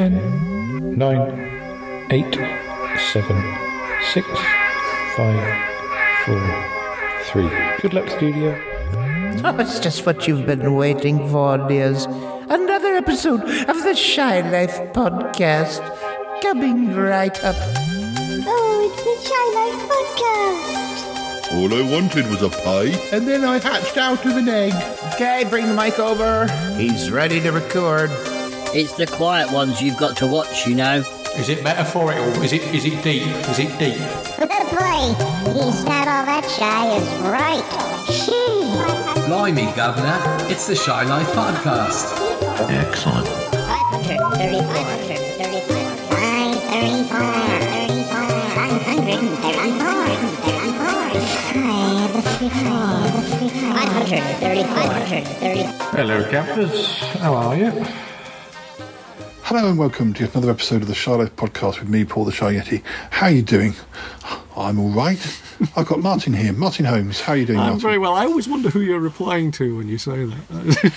10, 9, 8, 7, 6, 5, 4, 3. Good luck, studio. Oh, it's just what you've been waiting for, dears. Another episode of the Shy Life podcast coming right up. Oh, it's the Shy Life podcast. All I wanted was a pie, and then I hatched out of an egg. Okay, bring the mic over. He's ready to record. It's the quiet ones you've got to watch, you know. Is it metaphorical? Is it is it deep? Is it deep? Boy, he's not all that shy, is right. Shee. Blimey, Governor, it's the Shy Life Podcast. Excellent. 534, 534, Hello, campers. How are you? Hello and welcome to another episode of the Life podcast with me, Paul the Shy Yeti. How are you doing? I'm all right. I've got Martin here. Martin Holmes, how are you doing, I'm Martin? very well. I always wonder who you're replying to when you say that.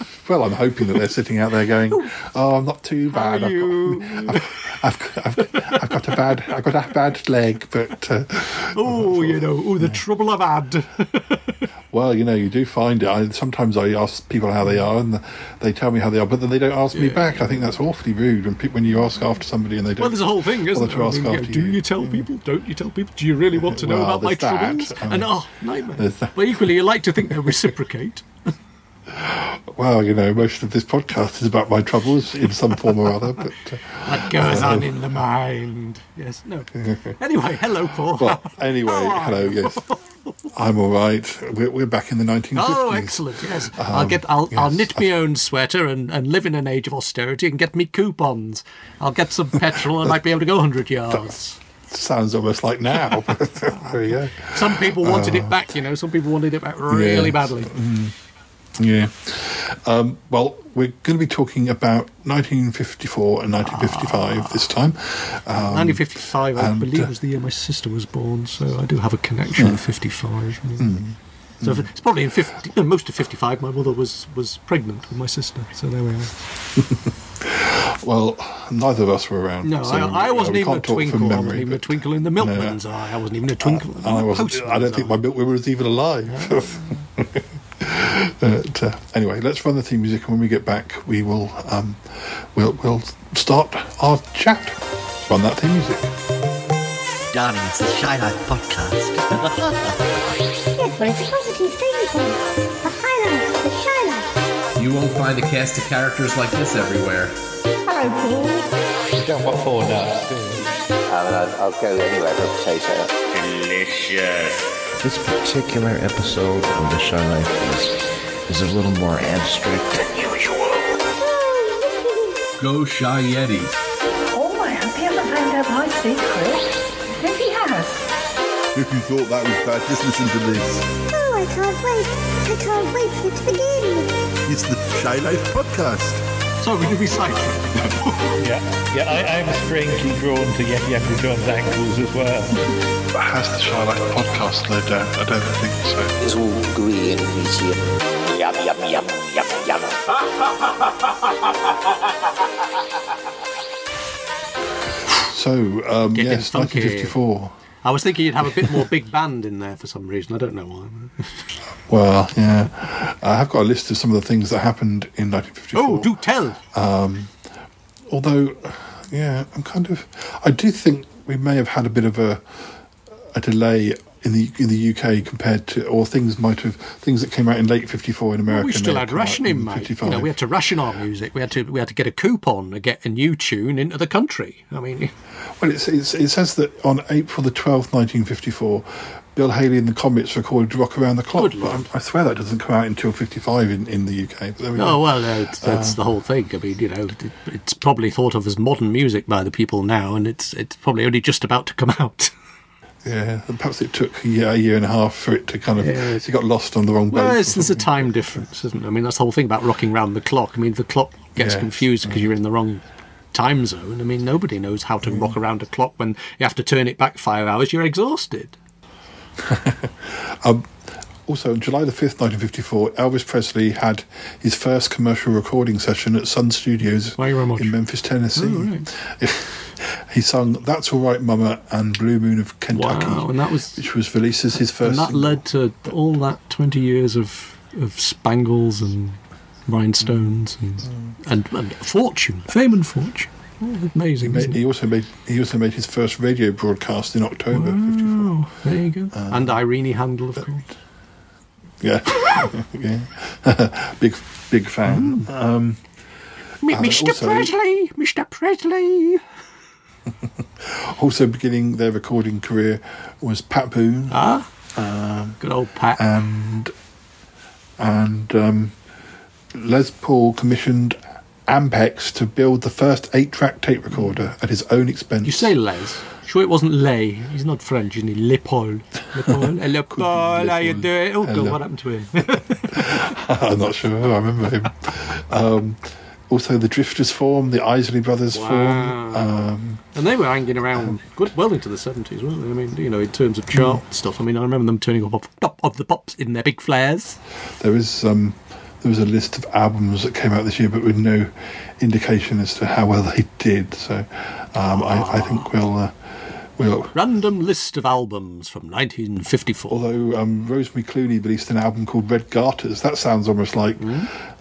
Well, I'm hoping that they're sitting out there going, "Oh, I'm not too bad. I've got, I've, I've, I've got a bad, I've got a bad leg, but uh, oh, you know, oh, the trouble I've had. well, you know, you do find it. I, sometimes I ask people how they are, and they tell me how they are, but then they don't ask me back. I think that's awfully rude when people, when you ask after somebody and they don't. Well, there's a whole thing, isn't there? I mean, after do you. you tell people? Don't you tell people? Do you really want to know Well, about my that. troubles? I and oh, nightmare. But equally, you like to think they reciprocate. Well, you know, most of this podcast is about my troubles in some form or other, but. Uh, What goes on in the mind? Yes, no. Anyway, hello, Paul. Well, anyway, hello, yes. I'm all right. We're, we're back in the 1950s. Oh, excellent! Yes, I'll Um, get. I'll, I'll knit my own sweater and, and live in an age of austerity and get me coupons. I'll get some petrol. I might be able to go hundred yards. Sounds almost like now. there you go. Some people wanted Uh, it back, you know. Some people wanted it back really Yeah. badly. Yeah. Um, well, we're going to be talking about 1954 and 1955 this time. Um, 1955, I and, believe, uh, was the year my sister was born, so I do have a connection with 55. Mm. So if- it's probably in 50, no, most of 55. My mother was was pregnant with my sister, so there we are. well, neither of us were around. No, so, I, I uh, wasn't we even a twinkle. I wasn't even a twinkle in the milkman's eye. I wasn't even a twinkle. in the I don't think my milkman was even alive. but, uh, anyway, let's run the theme music, and when we get back, we will um, we'll we'll start our chat. Run that theme music. Darling, it's the Shy Life Podcast. Yes, but it's positive thing, Paul. The highlights of the Shy Life. You won't find a cast of characters like this everywhere. Hello, Paul. You don't want four nuts, do you? I mean, I'll, I'll go anywhere for a potato. This particular episode of The Shy Life is, is a little more abstract than usual. Go Shy Yeti. Oh, I hope he hasn't found out my secret. If he has, If you thought that was bad, just listen to this. Oh, I can't wait. I can't wait for it to begin. It's the Shy Life Podcast. So we do recycling. Yeah. Yeah, I, I'm strangely drawn to Yeti Uncle John's ankles as well. But Has the Shy Life podcast slowed down? I don't think so. It's all gooey and meaty and yum, yum, yum, yum, yum. So um, Getting yes, funky. 1954. I was thinking you'd have a bit more big band in there for some reason. I don't know why. Well, yeah, I have got a list of some of the things that happened in 1954. Oh, do tell. although yeah i'm kind of i do think we may have had a bit of a a delay in the in the uk compared to or things might have things that came out in late 54 in america Well, we still had rationing, in mate. 55. You know, we had to ration our music. We had to we had to get a coupon to get a new tune into the country. I mean, well it's, it's, it says that on april the 12th 1954 bill haley and the comets recorded rock around the clock Good but Lord. I, swear that doesn't come out until 55 in, in the uk we oh well, uh, it's, that's the whole thing. I mean, you know, it, it's probably thought of as modern music by the people now, and it's it's probably only just about to come out. yeah and perhaps it took a year, a year and a half for it to kind of Yes. it got lost on the wrong boat Well, it's, there's a time difference, isn't there? I mean, that's the whole thing about rocking round the clock. I mean, the clock gets confused because you're in the wrong time zone. I mean, nobody knows how to mm. rock around a clock when you have to turn it back five hours. You're exhausted. Um, also, on July the 5th, 1954, Elvis Presley had his first commercial recording session at Sun Studios in Memphis, Tennessee. Oh, he sung That's All Right, Mama and Blue Moon of Kentucky, Wow, and that was which was released as his first. and first. that led to all that 20 years of, of spangles and rhinestones and, and, and fortune, fame and fortune. Oh, he, amazing. made, isn't it? he also made he also made his first radio broadcast in October. Wow, there you go. Um, and Irene Handl, of course. Yeah, yeah. big big fan. Um, Mr. also- Presley, Mr. Presley. Also beginning their recording career was Pat Boone. Ah, um, good old Pat. And and um, Les Paul commissioned Ampex to build the first eight-track tape recorder at his own expense. You say Les. Sure, it wasn't Lay. He's not French, isn't he? Le Paul. Le Paul. Hello, Paul. How you doing? Oh, God, what happened to him? I'm not sure. I remember him. Um, also, the Drifters form, the Isley Brothers form. Um, and they were hanging around good, well into the 70s, weren't they? I mean, you know, in terms of chart stuff. I mean, I remember them turning up off top of the pops in their big flares. there is um, there was a list of albums that came out this year, but with no indication as to how well they did. So um, I, I think we'll uh, we'll. Random list of albums from 1954. Although um, Rosemary Clooney released an album called Red Garters, that sounds almost like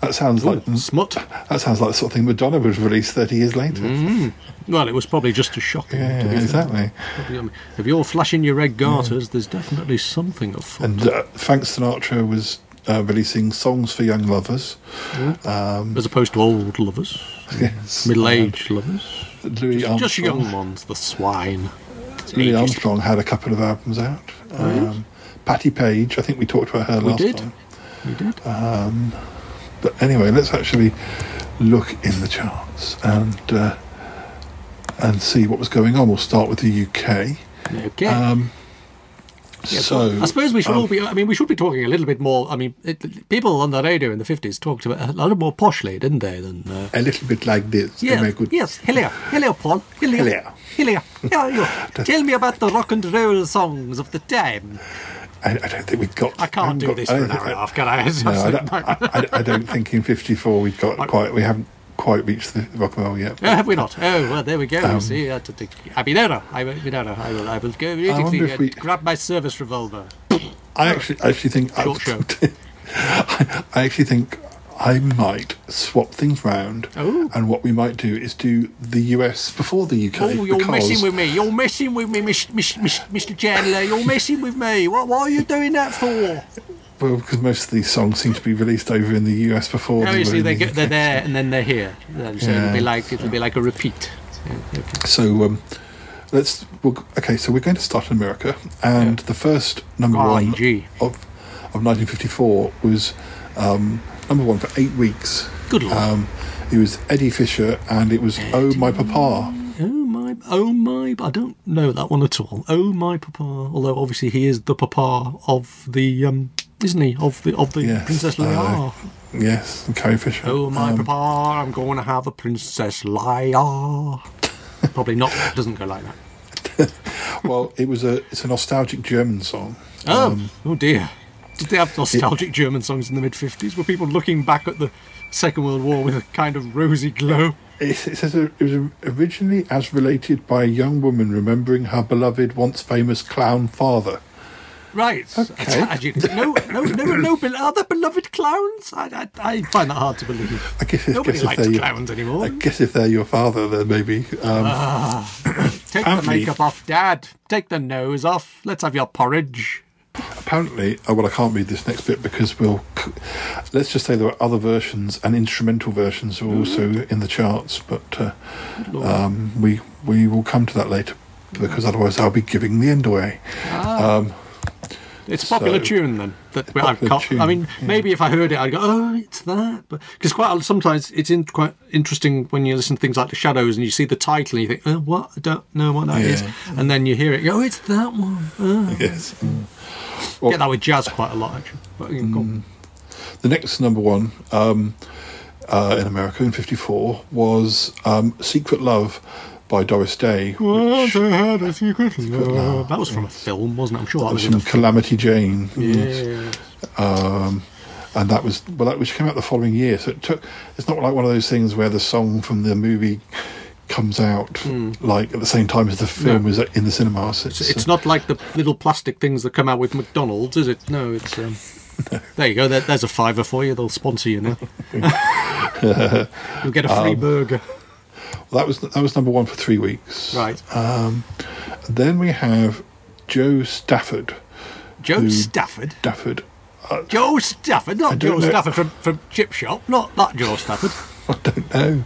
that sounds like smut. That sounds like the sort of thing Madonna would release thirty years later. Mm. Well, it was probably just a shocking. Yeah, to be exactly. Probably, I mean, if you're flashing your red garters, there's definitely something afoot. And uh, Frank Sinatra was uh, releasing songs for young lovers. Um, As opposed to old lovers, Yes. middle-aged lovers, Louis just, just young ones, the swine. Louis. Armstrong had a couple of albums out. Um, Patti Page, I think we talked about her We last did. time. We did. We did. Um, but anyway, let's actually look in the charts and uh, and see what was going on. We'll start with the UK. Okay. Um, Yeah, so I suppose we should um, all be. I mean, we should be talking a little bit more. I mean, it, people on the radio in the fifties talked about a little more poshly, didn't they? Than uh, a little bit like this. Yes, yes. Hello, hello, Paul. Hello, Hello. How are you? Tell me about the rock and roll songs of the time. I, I don't think we've got. I can't do got- this for an hour and a half, can I? No, I don't, I, I, I don't think in '54 we've got quite. We haven't quite reached the rock and roll yet. Oh, have we not? Oh, well, there we go. Um, See, uh, to, to, Abinera. I will, Abinera. I will, I will go immediately we- grab my service revolver. I actually, I actually think. Short show. I, I actually think I might swap things round, Oh. and what we might do is do the US before the UK. Oh, you're messing with me. You're messing with me, Miss, Mr. Chandler. You're messing with me. What, what are you doing that for? Well, because most of these songs seem to be released over in the US before. they Obviously, in they the they're there and then they're here. So it'll be like it'll be like a repeat. Okay. So um, let's. We'll, okay, so we're going to start in America, and the first number Golly one of of 1954 was um, number one for eight weeks. Good lord. Um, it was Eddie Fisher, and it was "Oh My Papa." Oh my, oh my! I don't know that one at all. Oh my papa. Although obviously he is the papa of the, um, isn't he? Of the of the Yes, Princess Leia. uh, Yes, and Carrie Fisher. oh my Um, papa! I'm going to have a Princess Leia. Probably not. Doesn't go like that. well, it was a it's a nostalgic German song. Oh, Um, oh dear. Did they have nostalgic German songs in the mid 50s? Were people looking back at the Second World War with a kind of rosy glow? It, it says it was originally as related by a young woman remembering her beloved, once famous clown father. Right. Okay. No, no, no, no, are there beloved clowns? I, I, I find that hard to believe. I guess, Nobody guess likes they're your- clowns anymore. I guess if they're your father, then maybe. Um, Ah, take the makeup off, Dad. Take the nose off. Let's have your porridge. Apparently, oh, well, I can't read this next bit because we'll. Let's just say there are other versions and instrumental versions are also in the charts, but uh, um, we we will come to that later because otherwise I'll be giving the end away. Ah. Um, It's a popular so- tune then. That I, Popular can't, I mean, tune, maybe if I heard it, I'd go, "Oh, it's that." But because quite a- sometimes it's in, quite interesting when you listen to things like the Shadows and you see the title and you think, "Oh, what? I don't know what that is," Yeah. and then you hear it, you go, "Oh, it's that one." Oh. yes. Get that with jazz quite a lot actually. But, you can go on. The next number one um, uh, in America in '54 was um, "Secret Love" by Doris Day. Had a secret love. That was from a film, wasn't it? I'm sure that That was was from Calamity Jane. Yes. Um, and that was well, that which came out the following year. So it took. It's not like one of those things where the song from the movie comes out like at the same time as the film No. is in the cinemas. It's, it's not like the little plastic things that come out with McDonald's, is it? No, it's. Um, there you go. There, there's a fiver for you. They'll sponsor you now. You'll get a free Um, burger. Well, that was that was number one for three weeks. Right. Um, then we have Jo Stafford. Joe who- Stafford. Stafford. Joe Stafford, not Joe know. Stafford from, from Chip Shop, not that Joe Stafford. No,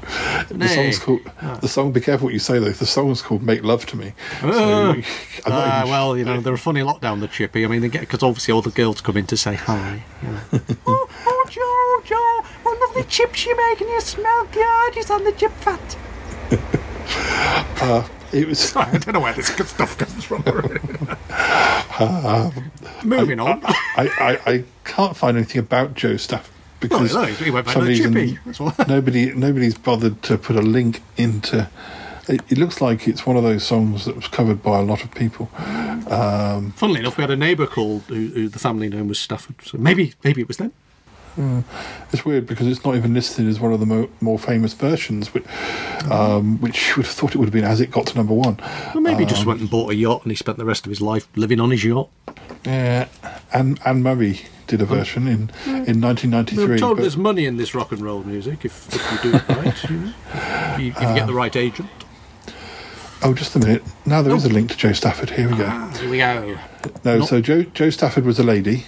the song's called the song. Be careful what you say though. The song's called "Make Love to Me." So, Ah. I'm not Ah, even- well, you know, they're a funny lot down the chippy. I mean, they get because obviously all the girls come in to say hi. You know. oh, oh, Joe, Joe, what lovely chips you make, and you smell gorgeous on the chip fat. uh, it was. I don't know where this good stuff comes from. Uh, Moving I, on. I, I, I can't find anything about Jo Stafford because he went back some reason chippy. That's why. nobody nobody's bothered to put a link into. It, it looks like it's one of those songs that was covered by a lot of people. Um, Funnily enough, we had a neighbour called who, who the family name was Stafford, so maybe maybe it was them. Mm. It's weird because it's not even listed as one of the mo- more famous versions, which, um, which you would have thought it would have been as it got to number one. Well, maybe he just Um, went and bought a yacht and he spent the rest of his life living on his yacht. Yeah, Anne, Anne Murray did a version in in 1993. I'm told but- there's money in this rock and roll music if, if you do it right. You know? If you, if you get the right agent. oh, just a minute. Now there is a link to Jo Stafford. Here we go. Ah, here we go. No, Not- so Joe Jo Stafford was a lady.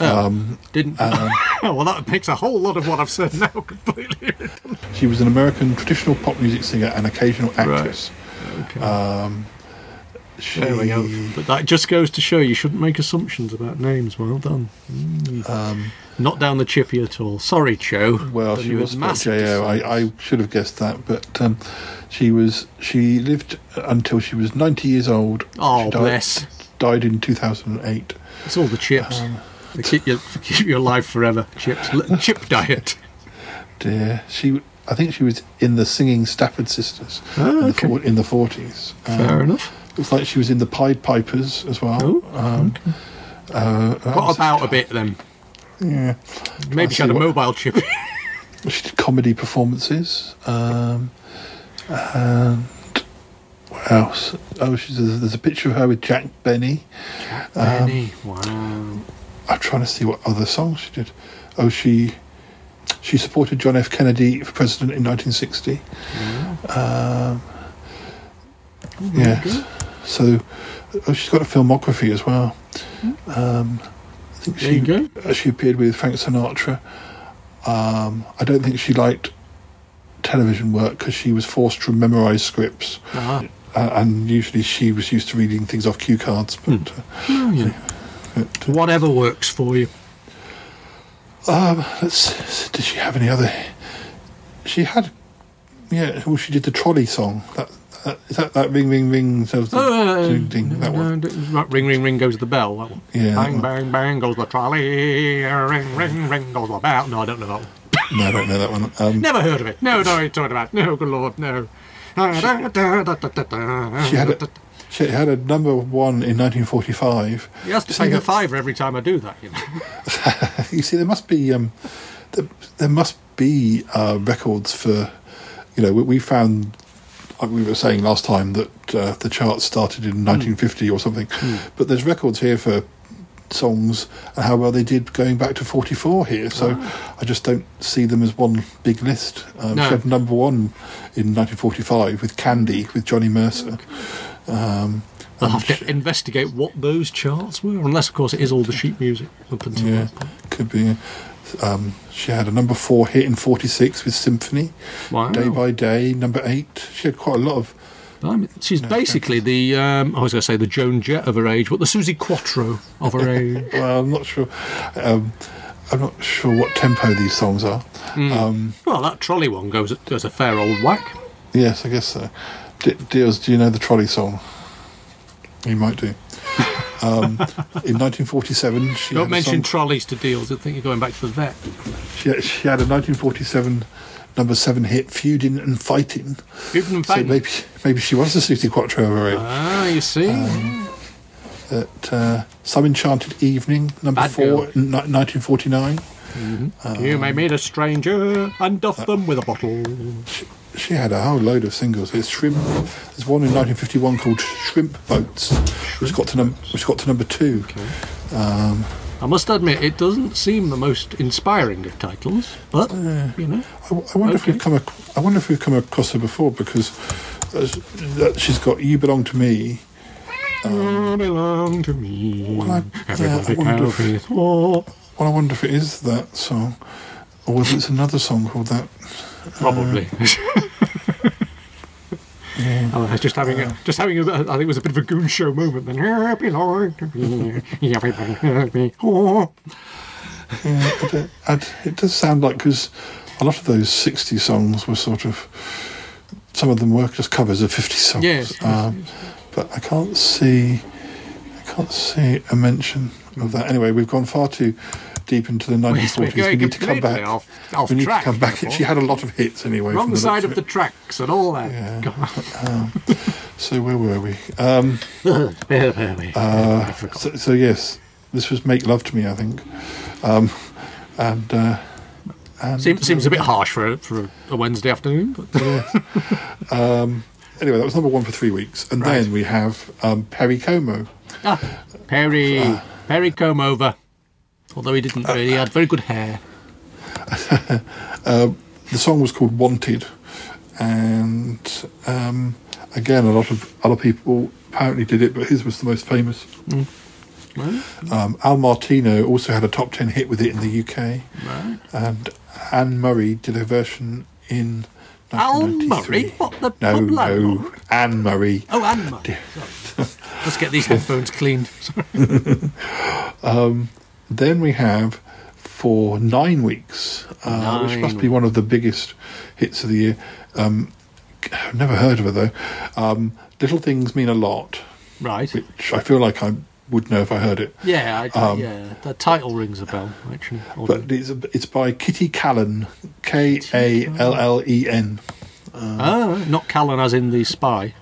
Oh, Um, Didn't. um, well, that makes a whole lot of what I've said now completely. she was an American traditional pop music singer and occasional actress. Okay. Um, she, There we go. But that just goes to show you shouldn't make assumptions about names. Well done. Mm. Um, Not down the chippy at all. Sorry, Joe. Well, she was massive J-O. I, I should have guessed that, but um, she was. She lived until she was 90 years old. Oh, She died, bless. Died in 2008. It's all the chips. Um, they keep you keep you alive forever. Chips. Chip diet. Dear, she. I think she was in the singing Stafford Sisters in, the, okay. in the 40s. Fair enough. Looks like she was in the Pied Pipers as well. Oh, um, uh, Got about a bit then. Yeah. Maybe she had a what- mobile chip. She did comedy performances. Um, and what else? Oh, she's, there's, there's a picture of her with Jack Benny. Um, Benny. Wow. I'm trying to see what other songs she did. Oh, she she supported John F. Kennedy for president in 1960. Um, yeah. So, oh, she's got a filmography as well. Um, I think There she you uh, she appeared with Frank Sinatra. Um, I don't think she liked television work because she was forced to memorize scripts. Ah. Uh, and usually she was used to reading things off cue cards. But uh, Oh, you know. Whatever works for you. Um, let's. Did she have any other? She had. Yeah, well, she did the trolley song. That, that is that that ring ring ring. So Oh, ding, ding, that one. Ring, ring, ring goes the bell. That one. Yeah, Bang, bang, bang goes the trolley. Ring, ring, ring goes the bell. No, I don't know that one. No, I don't know that one. Um, Never heard of it. No, no, you're talking about. No, good lord, no. she had a, she had a number one in 1945. You have to pay a fiver every time I do that, you know. you see, there must be um, there, there must be uh, records for, you know, we, we found, like we were saying last time, that uh, the charts started in 1950 or something, but there's records here for songs and how well they did going back to 44 here. So I just don't see them as one big list. Um, No. She had number one in 1945 with Candy with Johnny Mercer. Um, I'll have to investigate what those charts were, unless, of course, it is all the sheet music up until Yeah, that point. could be. Um, she had a number four hit in '46 with Symphony. Wow. Day by Day, number eight. She had quite a lot of. I mean, she's basically the, um, I was going to say the Joan Jett of her age, but the Suzi Quatro of her age. Well, I'm not sure. Um, I'm not sure what tempo these songs are. Mm. Um, well, that trolley one goes, goes a fair old whack. yes, I guess so. D- Deals, do you know the trolley song? You might do. Um, in 1947, she Don't had a mention trolleys to deals. I think you're going back to the vet. she, had, she had a 1947 number seven hit, "Feuding and Fighting." Feuding and So maybe maybe she was a Suzi Quatro of her. Ah, you see. Um, that uh, Some Enchanted Evening, number Bad four, girl. in ni- 1949. you may meet a stranger and duff them with a bottle. She had a whole load of singles. There's Shrimp. There's one in 1951 called Shrimp Boats, which got to num- which got to number two. Um, I must admit, it doesn't seem the most inspiring of titles, but you know. I, I wonder if we've come. Ac- I wonder if we've come across her before because uh, that she's got "You Belong to Me." You belong to me. Well, I, yeah, I Everybody wonder if, it. Well, I wonder if it is that song, or whether it's another song called that. Probably. Oh, I was just having a, just having a, I think it was a bit of a goon show moment. Then "You belong to me. Everybody have me. Oh. Yeah, but it, it does sound like because a lot of those 60 songs were sort of some of them were just covers of 50 songs. Yes, yes, um, but I can't see I can't see a mention of that. Anyway, we've gone far too deep into the 1940s. we're We need to come back. off- off we need track, to come back. therefore. She had a lot of hits anyway. Wrong side of the tracks and all that. God. Um, so where were we? Um, Where were we? uh, so, so yes, this was "Make Love to Me," I think, um, and, uh, and Seems, seems a bit harsh for a, for a Wednesday afternoon, but um, anyway, that was number one for three weeks, and Right. then we have um, Perry Como. ah, Perry Perry comb over. Although he didn't really, he had very good hair. Uh, the song was called "Wanted," and um, again, a lot of other people apparently did it, but his was the most famous. Um, Al Martino also had a top ten hit with it in the UK, Right. and Anne Murray did a version in. Al Murray? What the No, no. Anne Murray. Oh, Anne Murray. Let's get these headphones cleaned. Sorry. Um, then we have for nine weeks, uh, which Nine must be one of the biggest hits of the year. Um, I've never heard of it though. Um, Little things mean a lot, Right. which I feel like I would know if I heard it. Yeah, I, Um, yeah. The title rings a bell, actually. But it's it's by Kitty Kallen, K A L L E N. ah, not Callan as in the spy.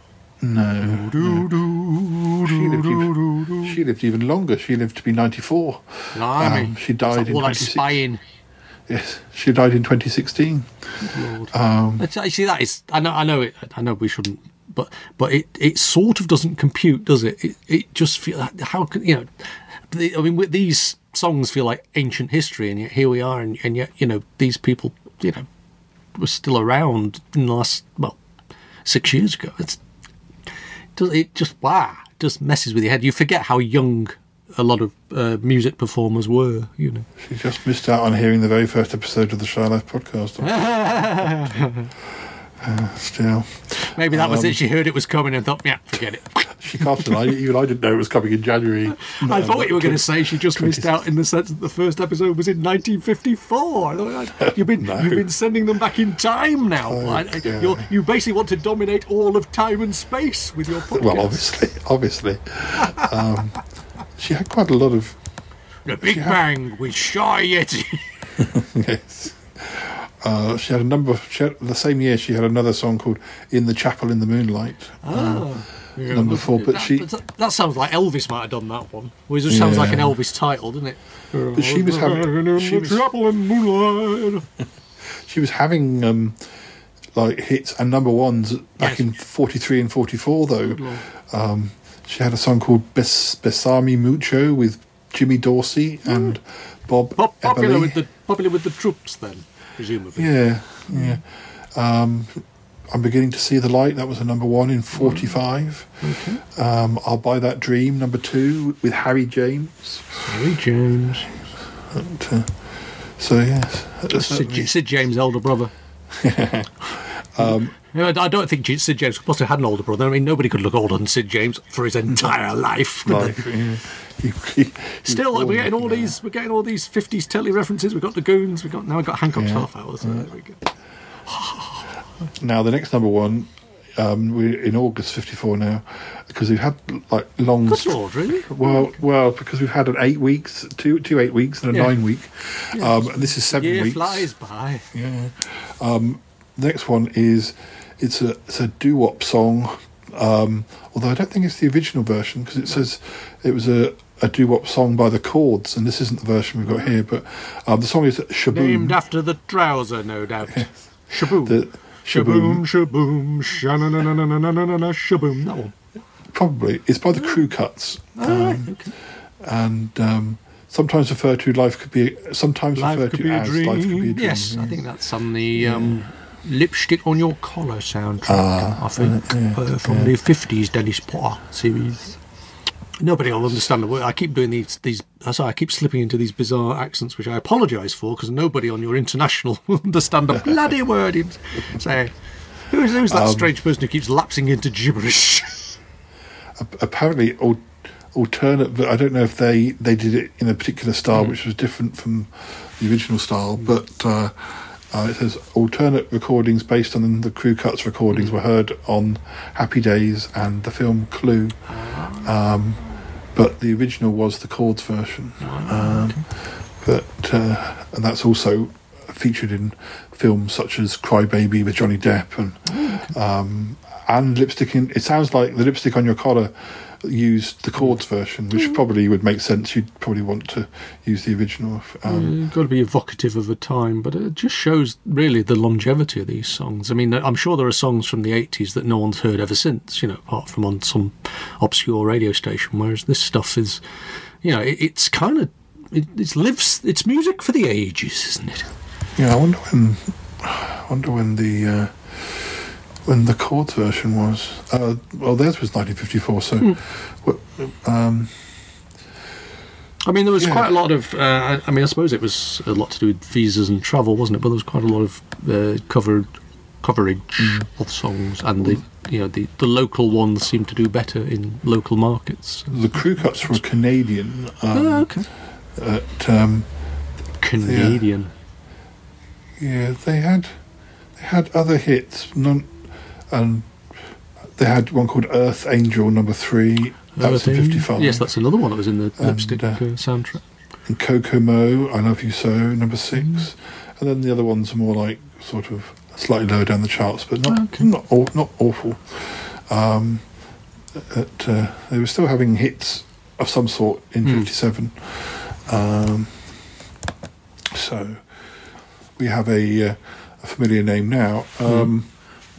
No, no. She, lived even, she lived even longer. She lived to be ninety four. Blimey. Um, she died It's in all that 26 spying. Yes, she died in twenty sixteen. Um, see that is. I know. I know it. I know we shouldn't. But but it, it sort of doesn't compute, does it? It it just feel like how can you know? the- I mean, with these songs feel like ancient history, and yet here we are, and, and yet you know these people you know were still around in the last well six years ago. It's does it just wow just messes with your head. You forget how young a lot of uh, music performers were. You know. She just missed out on hearing the very first episode of the Shy Life podcast. Uh, still, Maybe that was Um, it. She heard it was coming and thought, yeah, forget it. she can't deny. Even I didn't know it was coming in January. I thought you were going to say she just missed out in the sense that the first episode was in 1954. I thought, You've been you've been sending them back in time now. I- yeah. you basically want to dominate all of time and space with your podcast. Well, obviously, obviously, um, she had quite a lot of the Big she had- Bang with Shy Yeti. yes. Uh, she had a number. She had, the same year, she had another song called "In the Chapel in the Moonlight." uh, Yeah, number four, but that, she- that, that sounds like Elvis might have done that one. Well, it just sounds like an Elvis title, doesn't it? But she was having- In she the was- Chapel in Moonlight. She was having um, like hits and number ones back Yes. in '43 and '44. Though um, she had a song called Bes- "Besame Mucho" with Jimmy Dorsey and Bob Pop, popular with the popular with the troops, then presumably. Yeah, yeah. Um, I'm beginning to see the light. That was a number one in '45. Um, I'll buy that dream. Number two with Harry James. Harry James. And, uh, so yes, Sid James' elder brother. um, I don't think Sid James must have had an older brother. I mean, nobody could look older than Sid James for his entire life. yeah. Still, we're getting all these. We're getting all these fifties telly references. We've got the Goons. We got now. We've got Hancock's Yeah. half hours. So there we go. Now the next number one, um, we're in August '54 now, because we've had like long. Good lord, really? Well, well, because we've had an eight weeks, two two eight weeks, and a Yeah. nine week. Um, and this is seven Year weeks. flies by. Yeah. Um, next one is it's a it's a doo wop song Um, although I don't think it's the original version because it says it was a, a doo wop song by the Chords, and this isn't the version we've got here. But um, the song is Shaboom. Named after the trouser, no doubt. Shaboom. The- Shaboom, shaboom, sha-na-na-na-na-na-na-na, shaboom. That one. Probably it's by the Crew Cuts, Oh, um, okay. and um, sometimes referred to life could be sometimes Life referred to as life could be a dream. dream. Yes, I think that's on the um, Lipstick on Your Collar soundtrack, Ah, I think, uh, from the 50s Dennis Potter series. Nobody will understand the word. I keep doing these. These. uh, Sorry, I keep slipping into these bizarre accents, which I apologise for, because nobody on your international will understand the bloody word. in- Say, who's, who's that Um, strange person who keeps lapsing into gibberish? apparently al- alternate but i don't know if they they did it in a particular style Mm. which was different from the original style but uh, uh, it says alternate recordings based on the crew cuts recordings were heard on happy days and the film clue. Um, but the original was the chords version. Um, but uh, and that's also featured in films such as Cry Baby with Johnny Depp and um, and lipstick in it sounds like the lipstick on your collar used the chords version which probably would make sense you'd probably want to use the original um, You've got to be evocative of a time, but it just shows really the longevity of these songs. I mean, I'm sure there are songs from the 80s that no one's heard ever since, you know, apart from on some obscure radio station, whereas this stuff is, you know, it, it's kind of, it, it lives, it's music for the ages, isn't it? yeah I wonder when I wonder when the uh, when the chords version was uh, well theirs was 1954 so what, um, I mean, there was Yeah. quite a lot of. Uh, I- mean, I suppose it was a lot to do with visas and travel, wasn't it? But there was quite a lot of uh, covered coverage Mm. of songs, and the you know the, the local ones seem to do better in local markets. the crew cuts were Canadian um, Oh, okay. at, um, Canadian. Yeah, they had they had other hits, none, and they had one called Earth Angel Number Three. That was in Everything- five. Yes, that's another one that was in the And, lipstick uh, uh, soundtrack. and Kokomo, I Love You So, Number Six, Mm. and then the other ones are more like sort of slightly lower down the charts, but not not aw- not awful. Um, at, uh, they were still having hits of some sort in Hmm. '57. Um, so we have a, uh, a familiar name now. Um,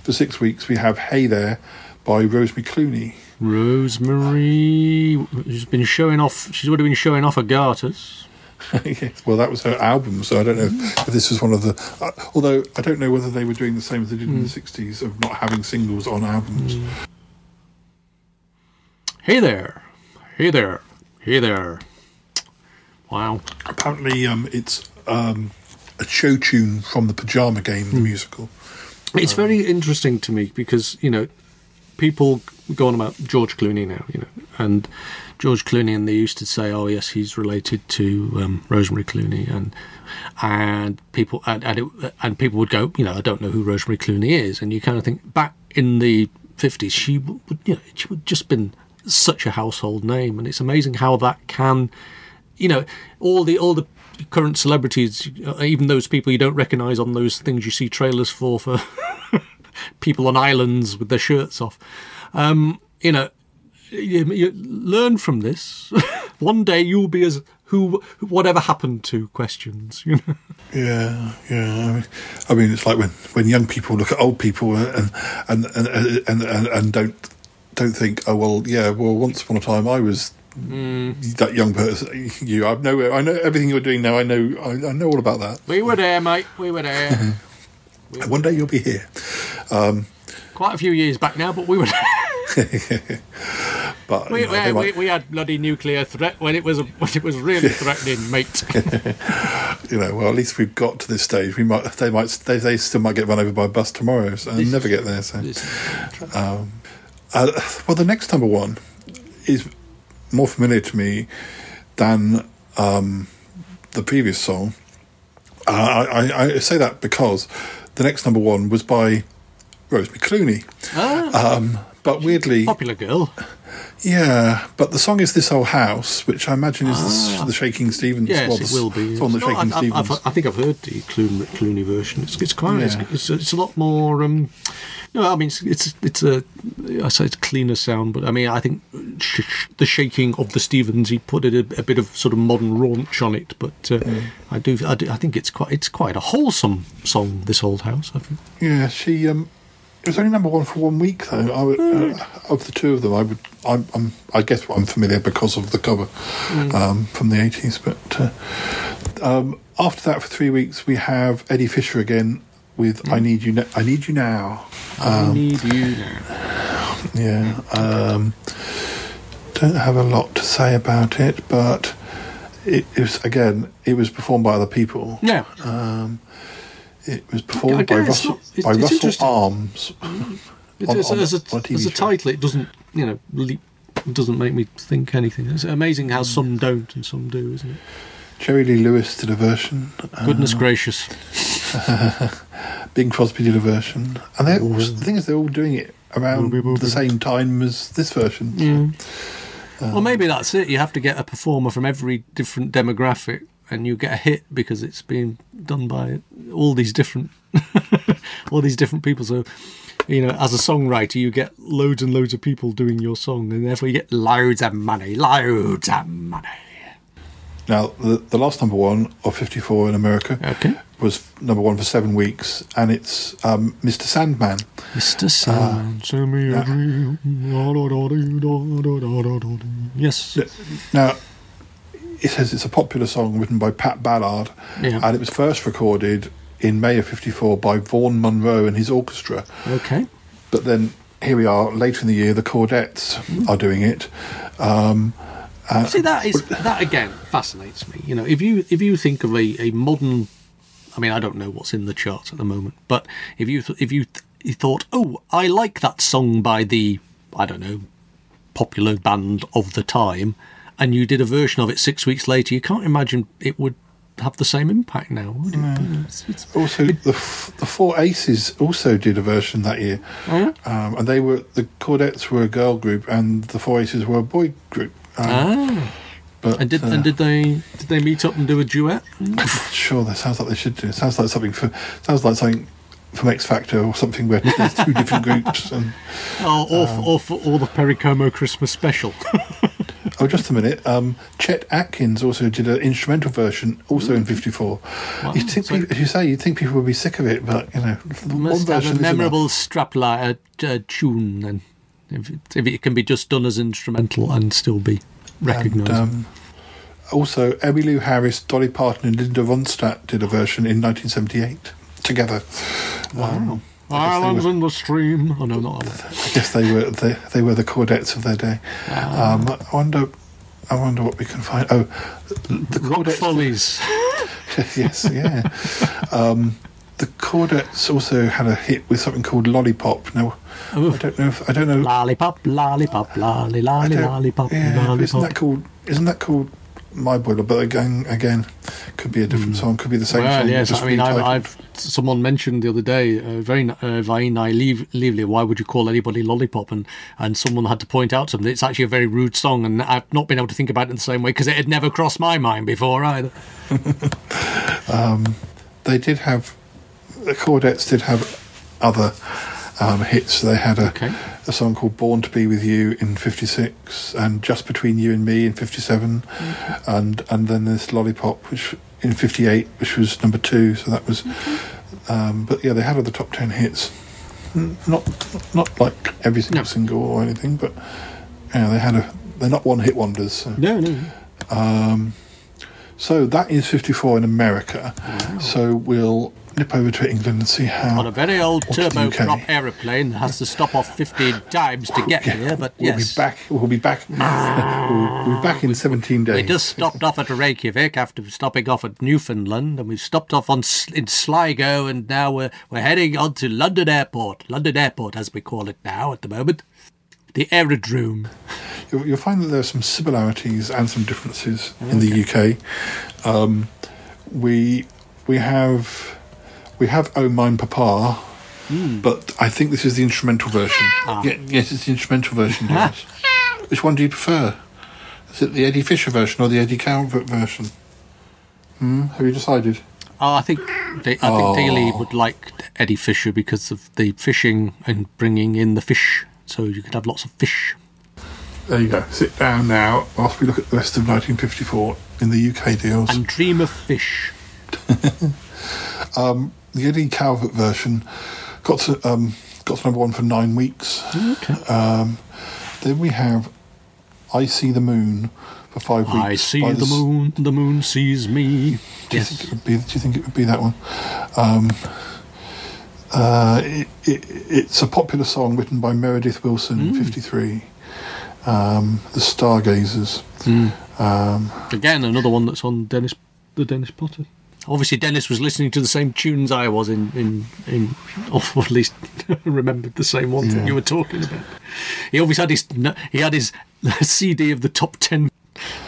For six weeks, we have "Hey There" by Rosemary Clooney. Rosemary, who's been showing off. she's already been showing off her garters. yes, well, that was her album, so I don't know if, this was one of the. Uh, although I don't know whether they were doing the same as they did in the '60s of not having singles on albums. Hey there, hey there, hey there. Wow. Apparently, um, it's um, a show tune from the Pajama Game, the musical. It's very interesting to me because you know people go on about George Clooney now, you know, and George Clooney, and they used to say, "Oh yes, he's related to um, Rosemary Clooney," and and people and and, it, and people would go, you know, I don't know who Rosemary Clooney is, and you kind of think back in the fifties, she would, you know, she would just been such a household name, and it's amazing how that can, you know, all the all the current celebrities, uh, even those people you don't recognise on those things you see trailers for for people on islands with their shirts off. Um, you know, you, you learn from this. One day you'll be as who whatever happened to questions. You know. Yeah, yeah. I mean, I mean, it's like when, when young people look at old people and and and and, and, and don't don't think, oh well, yeah, well, once upon a time I was that young person. You, I know, I know everything you're doing now. I know, I, I know all about that. We were there, mate. We were there. One day you'll be here. Um, Quite a few years back now, but we were. but We, you know, they we, might- we, we had bloody nuclear threat when it was when it was really threatening, mate. you know, well, at least we've got to this stage. We might, they might, they, they still might get run over by a bus tomorrow, so and never get there. So, um, uh, well, the next number one is more familiar to me than um, the previous song. Uh, I, I, I say that because the next number one was by Rosemary Clooney. Ah. Um, but weirdly, Popular girl. yeah. But the song is "This Old House," which I imagine is the, the Shaking Stevens. Ah. Yes, well, it will be. It's on the No, Shaking I, I, Stevens. I've- I think I've heard the Clooney, Clooney version. It's, it's quite. Yeah. It's, it's, it's a lot more. Um, No, I mean it's it's, it's a I say it's cleaner sound, but I mean I think sh- sh- the shaking of the Stevens he put it a, a bit of sort of modern raunch on it, but uh, I do I do I think it's quite it's quite a wholesome song. This old house, I think. Yeah, she. Um, it was only number one for one week though. I would, uh, of the two of them, I would. I'm, I'm. I guess I'm familiar because of the cover Mm. um, from the 80s. But uh, um, after that, for three weeks, we have Eddie Fisher again with "I Need You." Now. I need you now. I Um, need you now. yeah. Um, don't have a lot to say about it, but it, it was again. It was performed by other people. Yeah. Um, it was performed by Russell, not- it's- by it's Russell. Arms. It's, on- as, on- as, a, a as a title, it doesn't you know leap, doesn't make me think anything. It's amazing how some don't and some do, isn't it? Jerry Lee Lewis did a version. Goodness Uh, gracious. Bing Crosby did a version, and they, the thing is, they're all doing it around the same time as this version. so, Yeah. um, well, maybe that's it. You have to get a performer from every different demographic, and you get a hit because it's being done by all these different, all these different people. So, you know, as a songwriter, you get loads and loads of people doing your song, and therefore you get loads of money, loads of money. Now, the, the last number one of 54 in America was number one for seven weeks, and it's um, Mr. Sandman. Mr. Sandman, send me a dream. Yes. Now, it says it's a popular song written by Pat Ballard, Yeah. and it was first recorded in May of 54 by Vaughan Monroe and his orchestra. Okay. But then here we are, later in the year, the Chordettes are doing it. Um, uh, See that is that again fascinates me. You know, if you if you think of a, a modern, I mean, I don't know what's in the charts at the moment, but if you th- if you, th- you thought, oh, I like that song by the I don't know popular band of the time, and you did a version of it six weeks later, you can't imagine it would have the same impact now, would it? It's- it's- Also, the f- the Four Aces also did a version that year, Oh, um, and they were the Chordettes were a girl group, and the Four Aces were a boy group. Um, ah. but and did uh, and did they did they meet up and do a duet? sure, that sounds like they should do. It sounds like something for sounds like something from X Factor or something where there's two different groups. And Oh, or, f- or, for, or the Perry Como Christmas special. oh, just a minute. Um, Chet Atkins also did an instrumental version, also in '54. You think, people, as you say, you'd think people would be sick of it, but you know, one must have version a memorable strapline uh, tune then if it, if it can be just done as instrumental and still be recognised. Um, also, Emmylou Harris, Dolly Parton, and Linda Ronstadt did a version in 1978 together. Um, Islands in the stream. Oh no, not that one. I guess they were they, they were the Chordettes of their day. Ah. Um, I wonder, I wonder what we can find. Oh, the Rock Chordettes. Follies. yes, yeah. um, the Chordettes also had a hit with something called Lollipop. Now, I don't know. If, I don't know. Lollipop, lollipop, lolly, lolly, lollipop, yeah, lollipop. isn't that called? Isn't that called My Boiler? But again, again, could be a different song. Could be the same well, song. yes. just I mean, I've. I've someone mentioned the other day, uh, very uh, very naive, naively, why would you call anybody lollipop? And and someone had to point out something. It's actually a very rude song, and I've not been able to think about it in the same way because it had never crossed my mind before either. Um, they did have the Chordettes did have other um, hits. They had a, a song called "Born to Be with You" in '56, and "Just Between You and Me" in '57, and and then this "Lollipop," which in '58, which was number two. So that was. Um, but yeah, they had other top ten hits. Not not like every single single or anything, but yeah, they had a. They're not one hit wonders. So. No, no. Um, so that is 54 in America. So we'll nip over to England and see how. On a very old turboprop aeroplane that has to stop off 15 times to get here, but We'll yes. be back. We'll be back. we'll, we'll be back in 17 days. We just stopped off at Reykjavik after stopping off at Newfoundland, and we've stopped off on in Sligo, and now we're, we're heading on to London Airport. London Airport, as we call it now at the moment, the aerodrome. You'll, you'll find that there are some similarities and some differences in the UK. Um, we we have we have "Oh Mein Papa," but I think this is the instrumental version. Ye- yes, it's the instrumental version. Yes. Which one do you prefer? Is it the Eddie Fisher version or the Eddie Calvert version? Hmm? Have you decided? Oh, I think They, I think Daly would like Eddie Fisher because of the fishing and bringing in the fish, so you could have lots of fish. There you go. Sit down now whilst we look at the rest of 1954 in the UK deals. And dream of fish. um, the Eddie Calvert version got to um, got to number one for nine weeks. Okay. Um, then we have I See the Moon for five weeks. I see the s- moon, the moon sees me. Do you, think it would be, do you think it would be that one? Um, uh, it, it, it's a popular song written by Meredith Willson in '53. Um, the Stargazers. Um, Again, another one that's on Dennis, the Dennis Potter. Obviously, Dennis was listening to the same tunes I was in, in, in or at least remembered the same ones that Yeah. you were talking about. He always had his he had his CD of the top ten,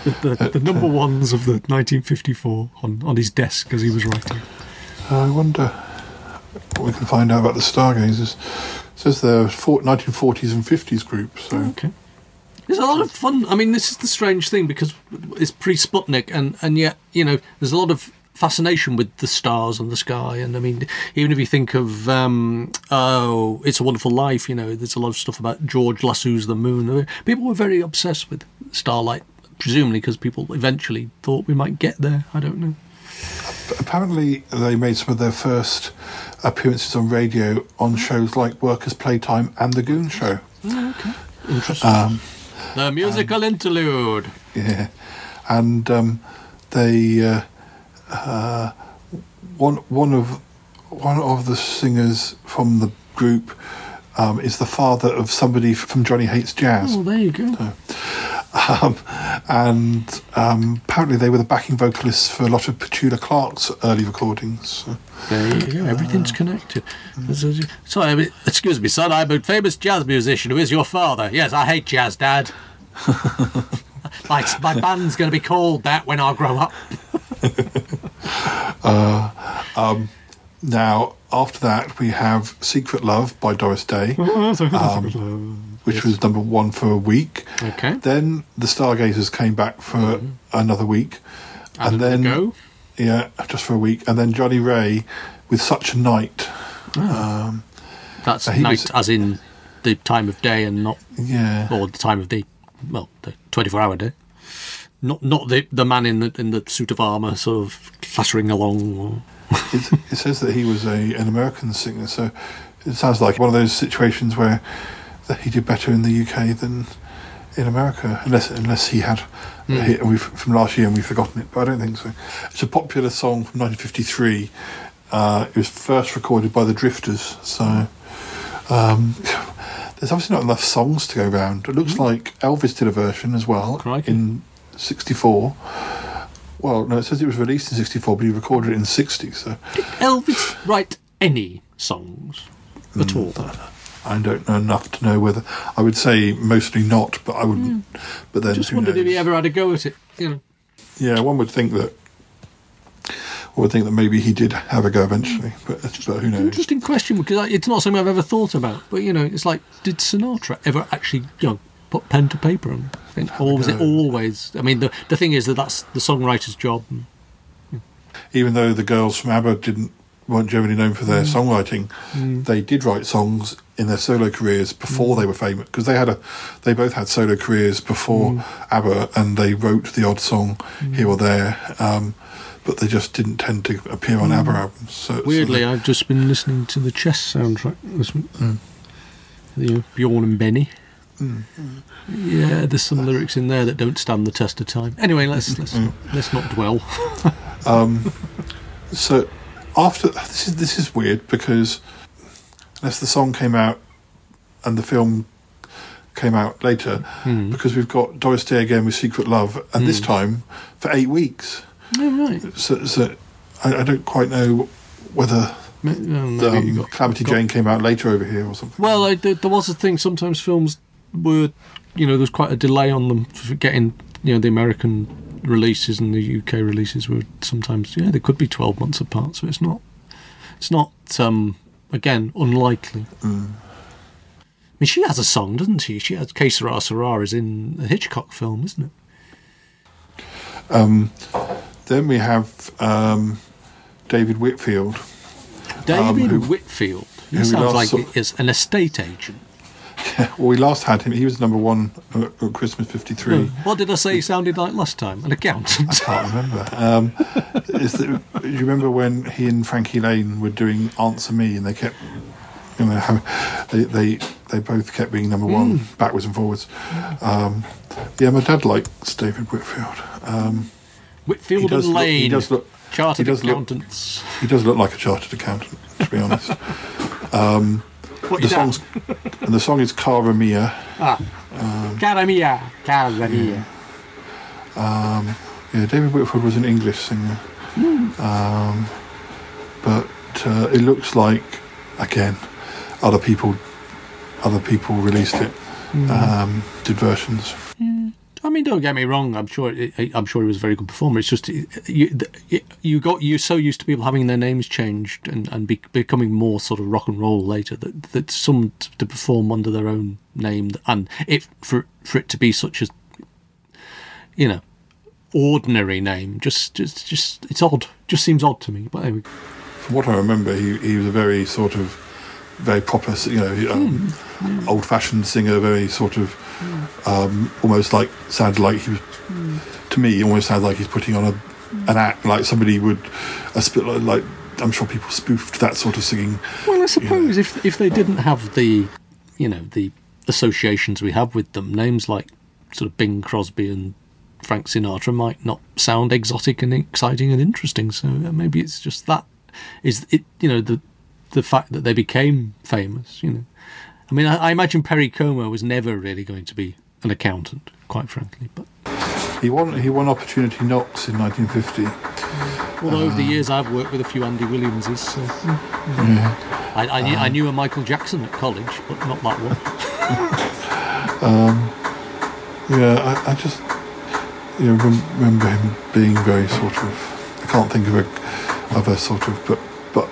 the, the, the number ones of the 1954 on, on his desk as he was writing. Uh, I wonder what we can find out about the Stargazers. It says they're 1940s and 50s group. So okay. There's a lot of fun. I mean, this is the strange thing because it's pre-Sputnik, and and yet you know there's a lot of fascination with the stars and the sky. And I mean, even if you think of um, oh, It's a Wonderful Life, you know, there's a lot of stuff about George Lasso's The Moon. People were very obsessed with starlight, presumably because people eventually thought we might get there. I don't know. apparently they made some of their first appearances on radio on shows like Workers' Playtime and The Goon Show. okay. Interesting. Um, the musical interlude. Yeah, and um, they uh, uh, one one of one of the singers from the group um, is the father of somebody from Johnny Hates Jazz. Oh, there you go. Um, and um, apparently they were the backing vocalists for a lot of Petula Clark's early recordings. So. There you go. Everything's connected. Sorry, excuse me, son. I'm a famous jazz musician. Who is your father? Yes, I hate jazz, Dad. my, my band's going to be called that when I grow up. Uh, um, now, after that, we have Secret Love by Doris Day, um, which was number one for a week. Okay. Then the Stargazers came back for another week. And and then, go. yeah, just for a week. And then Johnnie Ray with Such a Night. Um, That's night, was- as in the time of day, and not Yeah. or the time of the well, the twenty-four hour day. Not not the the man in the in the suit of armour, sort of clattering along. It, it says that he was a an American singer, so it sounds like one of those situations where that he did better in the UK than in America, unless unless he had Hmm. a hit and we've, from last year and we've forgotten it. But I don't think so. It's a popular song from 1953. Uh, it was first recorded by the Drifters, so. Um, there's obviously not enough songs to go around. It looks like Elvis did a version as well in '64. Well, no, it says it was released in '64, but he recorded it in '60. So Did Elvis write any songs at all? Mm. I don't know enough to know whether I would say mostly not, but I wouldn't. Hmm. But then, Just wondered if he ever had a go at it. You know. yeah, one would think that. One would think that maybe he did have a go eventually, hmm. but, but who knows? Interesting question because it's not something I've ever thought about. But you know, it's like, did Sinatra ever actually, you know, put pen to paper and think, or was it always? I mean, the the thing is that that's the songwriter's job. Even though the girls from ABBA didn't weren't generally known for their songwriting, Mm. they did write songs in their solo careers before Mm. they were famous because they had a they both had solo careers before Mm. ABBA and they wrote the odd song here or there, um, but they just didn't tend to appear on ABBA albums. So so Weirdly, they- I've just been listening to the Chess soundtrack this week. You know, Bjorn and Benny. Mm. Yeah, there's some lyrics in there that don't stand the test of time. Anyway, let's let's Mm. not, let's not dwell. Um, so after this is this is weird because unless the song came out and the film came out later, Hmm. because we've got Doris Day again with Secret Love, and this Hmm. time for eight weeks. Oh, right. So, so I, I don't quite know whether maybe um, got- Calamity got- Jane came out later over here or something. Well, I, there was a thing. Sometimes films were, you know, there's quite a delay on them for getting, you know, the American releases and the UK releases were sometimes, yeah, they could be 12 months apart. So it's not, it's not, um, again, unlikely. Mm. I mean, she has a song, doesn't she? She has "Que Sera Sera" is in a Hitchcock film, isn't it? Um, then we have um, David Whitfield. David who- Whitfield. He sounds like saw- is an estate agent. Well, we last had him. He was number one at Christmas '53. What did I say he sounded like last time? An accountant. I can't remember. Um, do you remember when he and Frankie Laine were doing Answer Me, and they kept, you know, they they they both kept being number one Mm. backwards and forwards. Um, yeah, my dad likes David Whitfield. Um, Whitfield and look- Laine. he does look. Chartered he does look- accountants. he does look like a chartered accountant, to be honest. Um, What the you songs, and the song is Cara Mia. Ah. Cara mia, cara mia. Um, yeah, David Whitfield was an English singer, um, but uh, it looks like again other people, other people released it, um, did versions. I mean, don't get me wrong. I'm sure. I'm sure he was a very good performer. It's just you, you got you so used to people having their names changed and and be, becoming more sort of rock and roll later that that some t- to perform under their own name and it for for it to be such a you know ordinary name just just just it's odd. Just seems odd to me. But anyway, From what I remember, he he was a very sort of very proper, you know, um, old-fashioned singer, very sort of um, almost like sounded like he was. To me, almost sounds like he's putting on a an act, like somebody would a spit like, I'm sure people spoofed that sort of singing. Well, I suppose if if they didn't have the, you know, the associations we have with them, names like sort of Bing Crosby and Frank Sinatra might not sound exotic and exciting and interesting. So maybe it's just that is it. You know, the the fact that they became famous. You know, I mean, I, I imagine Perry Como was never really going to be an accountant, quite frankly. But He won he won Opportunity Knocks in 1950. although over the um, years I've worked with a few Andy Williamses, so mm, Yeah. I, I, knew, I um, knew a Michael Jackson at college, but not that one. Um, yeah, I, I just you know, rem- remember him being very sort of. I can't think of a of a sort of, but but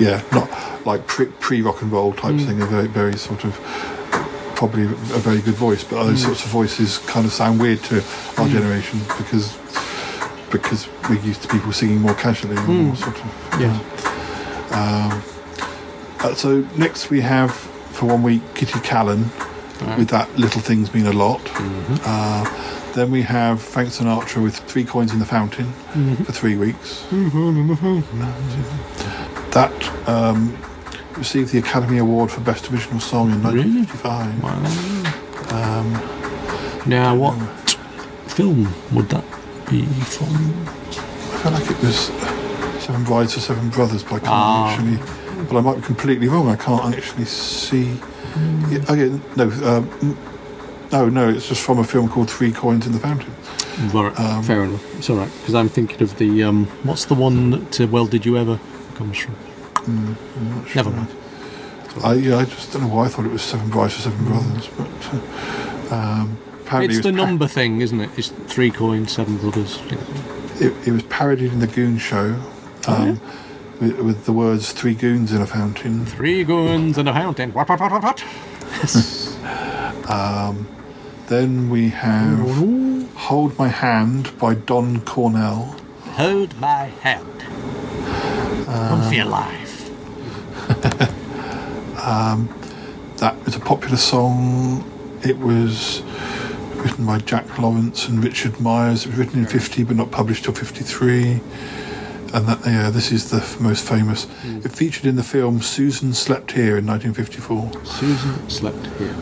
yeah, not like pre rock and roll type Mm. singer. Very very sort of probably a very good voice, but those Mm. sorts of voices kind of sound weird to our Mm. generation because because we're used to people singing more casually, or Mm. more sort of. Yeah. Um, uh, so next we have for one week Kitty Kallen with that little things mean a lot. Uh, then we have Frank Sinatra with Three Coins in the Fountain Mhm. for three weeks. That um, received the Academy Award for Best Original Song in 1955. Um, Now, what film would that be from? I feel like it was Seven Brides for Seven Brothers, but I can't Ah. actually. But I might be completely wrong. I can't actually see. Yeah, okay, no, um, no, no. It's just from a film called Three Coins in the Fountain. Right, Um, fair enough. It's all right because I'm thinking of the um, what's the one that uh, Well Did You Ever comes from? Mm, sure. Never mind. I, yeah, I just don't know why I thought it was Seven Brides for Seven Brothers, but uh, um, apparently It's it the number thing, isn't it? It's three coins, seven brothers. It, it was parodied in the Goon Show Oh, um, with, with the words Three Goons in a Fountain. Three goons in a fountain. What, what, what, what, what? Um, then we have Hold My Hand by Don Cornell. Hold my hand. For your life. Um, that is a popular song. It was written by Jack Lawrence and Richard Myers. It was written in 50 but not published till 53. And that, yeah, this is the f- most famous. It featured in the film Susan Slept Here in 1954. Susan slept here.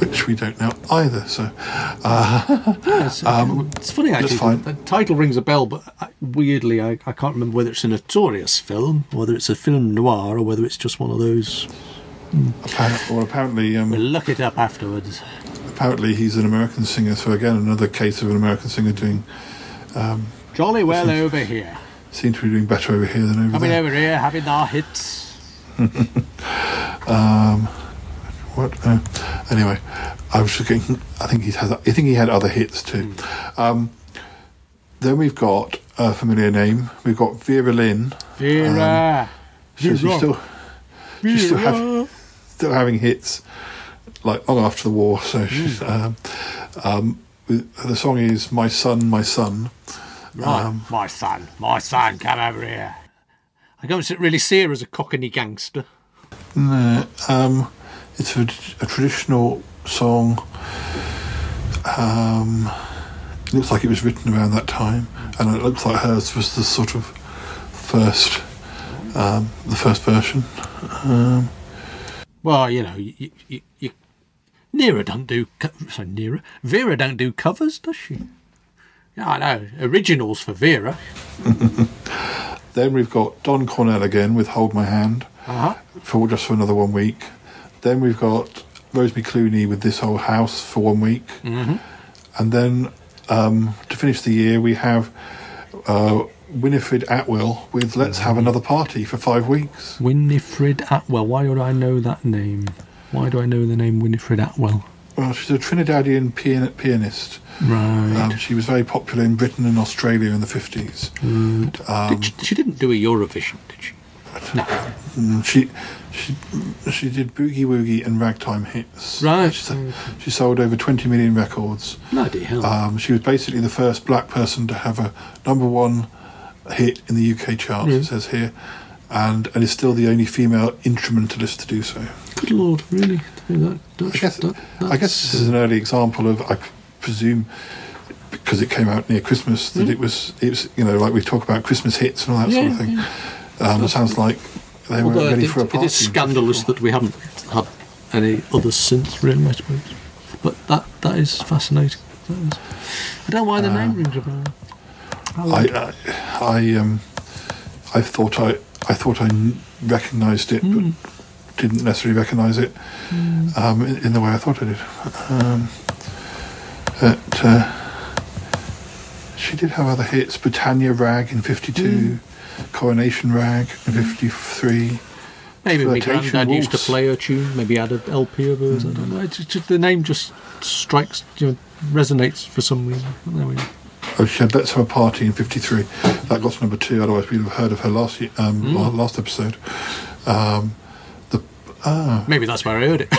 Which we don't know either, so. Uh, Yes, um, it's funny actually. fine. The title rings a bell, but I- weirdly, I, I can't remember whether it's a notorious film, whether it's a film noir, or whether it's just one of those. Apparent, well, apparently, um, We'll look it up afterwards. apparently he's an American singer. So again, another case of an American singer doing. Um, Jolly well over here. seem to be doing better over here than over Coming there. over here, having our hits. um, what? Uh, anyway, I was just getting. I think he's had. I think he had other hits too. Um, then we've got a familiar name. We've got Vera Lynn. Vera. So she's Vera. still, she's still, have, still having hits, like long after the war. So she's, um, um, the song is "My Son, My Son," Right, Um, my son, my son, come over here. I don't really see her as a cockney gangster. No, um, it's a, a traditional song. Um, it looks like it was written around that time, and it looks like hers was the sort of first, um, the first version. Um, Well, you know, you, you, you, Nera don't do sorry, Nera Vera don't do covers, does she? Yeah, I know originals for Vera. then we've got Don Cornell again with "Hold My Hand" Uh-huh. for just for another one week. Then we've got Rosemary Clooney with "This Whole House" for one week. Mhm. And then um, to finish the year, we have uh, Winifred Atwell with Let's Have Another Party for five weeks. Winifred Atwell. Why do I know that name? Why do I know the name Winifred Atwell? Well, she's a Trinidadian pian- pianist. Right. Um, she was very popular in Britain and Australia in the 50s. Mm. Um, Did she, she didn't do a Eurovision, did she? No. Mm, she she she did boogie woogie and ragtime hits. Right. She, so- she sold over 20 million records. Bloody hell. Um, she was basically the first black person to have a number one hit in the UK charts. Yeah. It says here, and and is still the only female instrumentalist to do so. Good lord, really? That? I guess I guess this is an early example of I presume because it came out near Christmas that Mm. it was it was you know like we talk about Christmas hits and all that sort of thing. yeah. Um, it sounds like they were ready it, for a party. is scandalous that we haven't had any others since, really, I suppose. But that that is fascinating. That is. I don't know why the Uh, name rings a bell. I, I, I, um, I thought I, I thought I recognised it, Hmm. but didn't necessarily recognise it Mm. um, in, in the way I thought I did. Um, but, uh, she did have other hits: Britannia Rag in '52, Coronation Rag in '53. Maybe my granddad used to play a tune. Maybe had an LP of hers. I don't know. Just, the name just strikes, you know, resonates for some reason. There we go. Oh, she had Let's Have a Party in 53. That got to number two, otherwise we'd have heard of her last um, Mm. last episode. Um, the ah, Maybe that's where I heard it.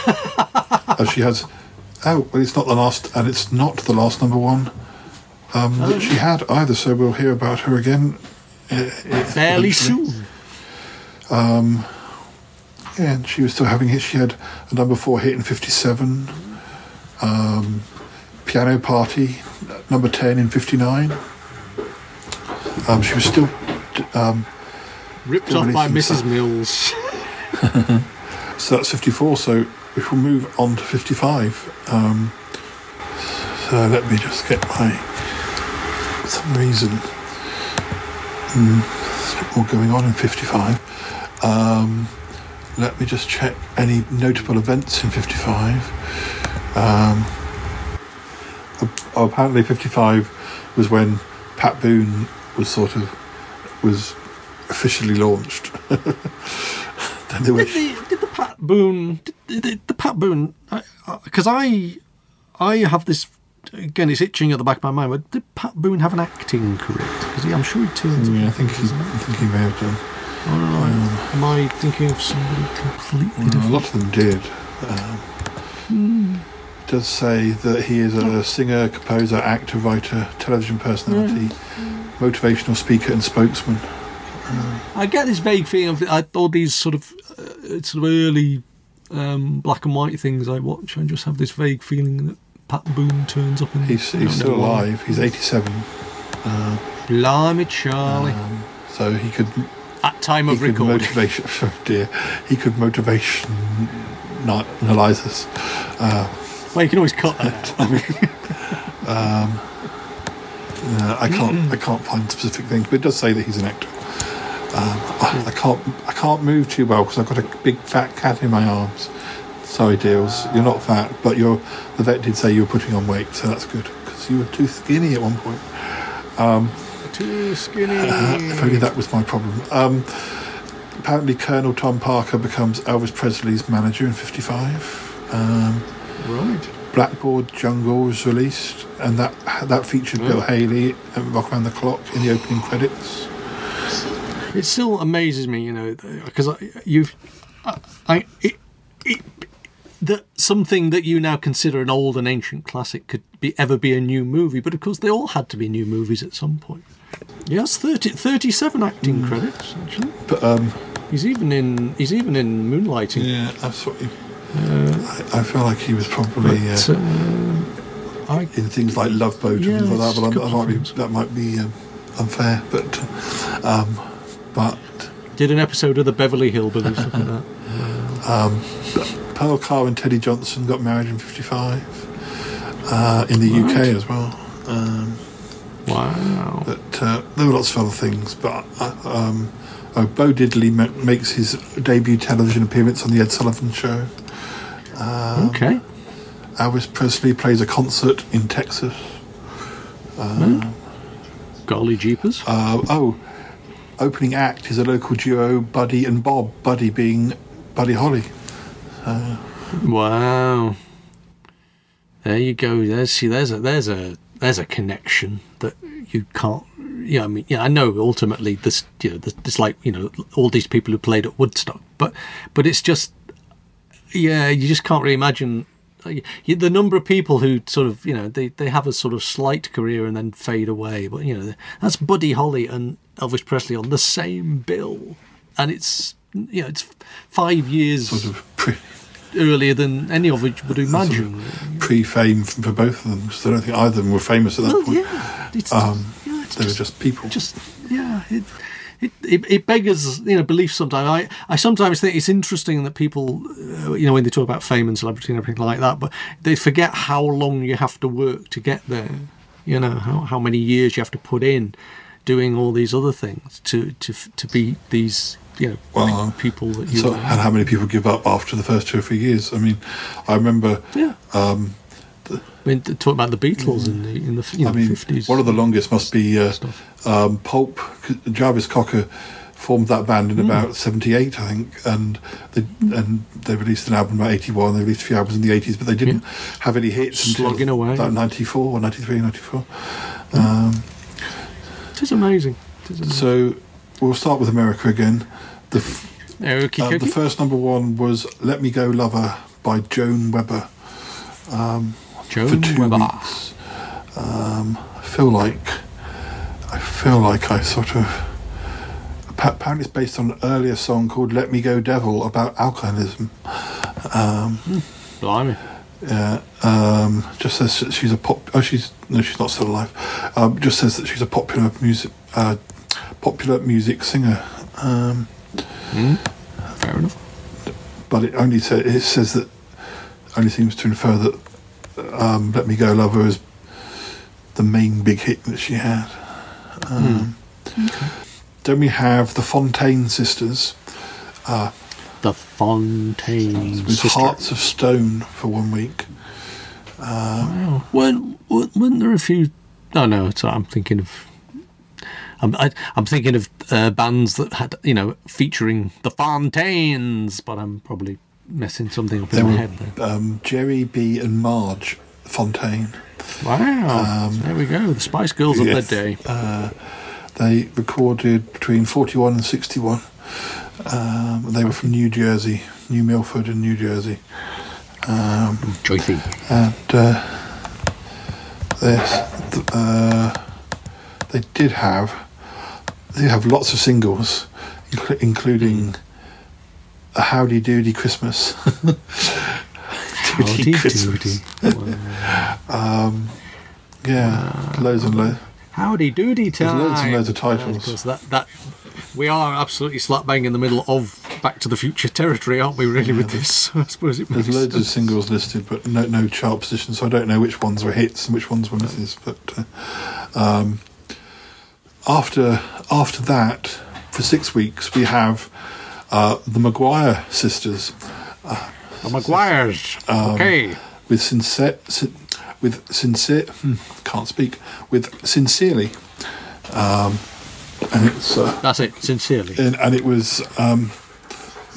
oh, she has. Oh, well, it's not the last, and it's not the last number one um, Oh. that she had either. So we'll hear about her again Fairly soon. Um, yeah, and she was still having hits. She had a number four hit in 57. Um, Piano Party, number 10 in 59. Um, she was still. Um, Ripped still off by Mrs. Mills. so that's 54. So we will move on to 55. Um, so let me just get my. Some reason. Mm, there's a bit more going on in 55. Um, let me just check any notable events in 55. Um, apparently, 55 was when Pat Boone was sort of was officially launched. then they were, Did the, did the Pat Boone, did, did the Pat Boone, because I, I have this again. It's itching at the back of my mind. But did Pat Boone have an acting career? Because I'm sure he turns. yeah, I think he, I think he may have done. Or am I- am I thinking of somebody completely Well, a lot of them did. Um, it does say that he is a singer, composer, actor, writer, television personality, motivational speaker, and spokesman. I get this vague feeling of I, all these sort of uh, sort of early um, black and white things I watch. I just have this vague feeling that Pat Boone turns up. And He's, he's still alive. He's 87. Uh, Blimey, Charlie. um, so he could. At time he of could recording. motivation. Oh dear. He could motivation. Not analyze us. Uh, Well, you can always cut that out. Um, uh, I can't I can't find specific things, but it does say that he's an actor. Um, I, I can't I can't move too well because I've got a big fat cat in my arms. Sorry, deals. You're not fat, but you're. The vet did say you were putting on weight, so that's good because you were too skinny at one point. Um, Too skinny. uh, if only that was my problem. Um, apparently, Colonel Tom Parker becomes Elvis Presley's manager in '55. Um, Right. Blackboard Jungle was released, and that that featured Bill Oh. Haley and Rock Around the Clock in the opening credits. It still amazes me, you know, because you've, I, I it, it, that something that you now consider an old and ancient classic could be ever be a new movie, but of course they all had to be new movies at some point. Yes, 30, 37 acting Hmm. credits actually. But um, He's even in he's even in Moonlighting. yeah, what. He, I, I feel like he was probably uh, But, uh, I in things like Love Boat Yeah, and things like that. But a I, I couple might be, that might be um, unfair. But um, but did an episode of the Beverly Hillbillies. Look at that. um, Pearl Carr and Teddy Johnson got married in '55 uh, in the UK as well. Um, wow. But uh, there were lots of other things. But uh, um, oh, Bo Diddley ma- makes his debut television appearance on the Ed Sullivan Show. Um, Okay. Elvis Presley plays a concert in Texas. Uh, Golly jeepers. uh, oh, opening act is a local duo, Buddy and Bob. Buddy being Buddy Holly. Uh, Wow. There you go. There's see. There's a there's a there's a connection that you can't. Yeah, I mean, yeah, I know. Ultimately, this you know, this, it's like you know all these people who played at Woodstock, but but it's just yeah, you just can't really imagine the number of people who sort of you know they they have a sort of slight career and then fade away. But you know that's Buddy Holly and Elvis Presley on the same bill, and it's you know it's five years earlier than any of which would imagine. pre-fame for both of them, because I don't think either of them were famous at that Well, point. yeah, it's um, yeah, it's they were just people. just yeah it, it, it, it beggars you know belief sometimes I, I sometimes think it's interesting that people uh, you know when they talk about fame and celebrity and everything like that but they forget how long you have to work to get there you know how, how many years you have to put in doing all these other things to to to be these you know Well, people that you So, and how many people give up after the first two or three years? I mean, I remember. Yeah. Um, I mean, talk about the Beatles in the in the you know, I mean, 50s. one of the longest must be uh, um, Pulp. Jarvis Cocker formed that band Hmm. in about '78, I think, and they and they released an album about '81. They released a few albums in the '80s, but they didn't have any hits Slogging until away. about '94 or '93, '94. Um, It is amazing. It is amazing. so we'll start with America again. The f- uh, the first number one was "Let Me Go, Lover" by Joan Weber. Um, Joan for two Weber. Um, I feel like I feel like I sort of. Apparently, it's based on an earlier song called "Let Me Go, Devil" about alcoholism. Um, Blimey. yeah, um, just says she's a pop. Oh, she's no, she's not still alive. Um, just says that she's a popular music, uh, popular music singer. Um, Fair enough. but it only sa it says that only seems to infer that um, "Let Me Go, Lover" is the main big hit that she had. Um, Then we have the Fontane sisters uh, The Fontane with sister. Hearts of Stone for one week. Wow. Weren't, weren't there a few? No, no. It's, I'm thinking of. I'm I, I'm thinking of uh, bands that had you know featuring the Fontaines, but I'm probably messing something up in There my were head there. um, Jerry B and Marge Fontaine. Wow. Um, there we go. The Spice Girls of Yes. the day. Uh, they recorded between 41 and 61. Um, they were from New Jersey, New Milford in New Jersey. Um, Joyful. and uh, this, uh, they did have they have lots of singles, incl- including a Howdy Doody Christmas. Howdy Christmas. um, yeah, loads and loads. Howdy doody There's loads and loads of Yeah, titles. because that that we are absolutely slap bang in the middle of Back to the Future territory, aren't we? Really, with this, I suppose it There's loads of singles listed, but no no chart positions. So I don't know which ones were hits and which ones were misses. But uh, um, after after that, for six weeks, we have uh, the McGuire sisters. Uh, The McGuires. okay. With sincere, sin, with sincere, hmm, can't speak. With sincerely, um, and it's uh, That's it. Sincerely. and, and it was um,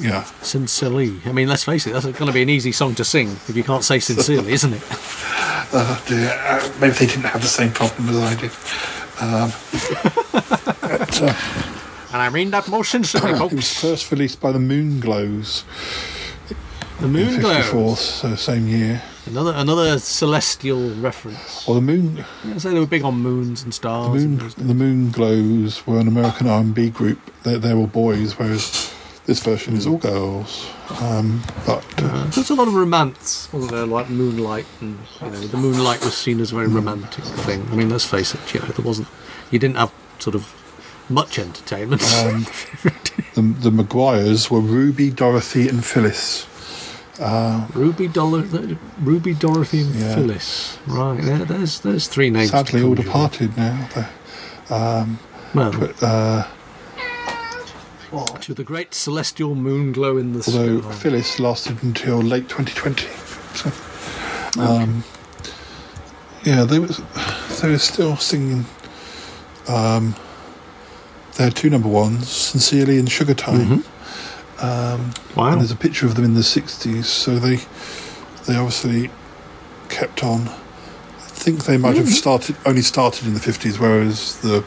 yeah. Sincerely. I mean, let's face it. That's going to be an easy song to sing if you can't say sincerely, isn't it? Oh dear, uh, maybe they didn't have the same problem as I did. Um, but, uh, And I mean that most sincerely, it was first released by the Moonglows The in Moon 54, Glow. so same year. Another another celestial reference. Well, the moon, Yeah, so they were big on moons and stars. and moon, the Moon Glows were an American R&B group. They're, they're all boys, whereas this version is all girls. Um, but uh, There's a lot of romance, wasn't there? Like moonlight, and you know, the moonlight was seen as a very romantic thing. I mean, let's face it, you know, there wasn't, you didn't have sort of much entertainment. um, the, the McGuires were Ruby, Dorothy, and Phyllis. Uh, Ruby, Dollar, Ruby, Dorothy, and Yeah. Phyllis. Right, there, there's there's three names. sadly, all departed now. Um, Well, but, uh, to the great celestial moon glow in the although sky. Phyllis lasted until late 2020. So, um, yeah, they was they were still singing. Um, had two number ones, "Sincerely" and "Sugar Time." Um, Wow. And there's a picture of them in the 60s, so they they obviously kept on. I think they might have started only started in the 50s, whereas the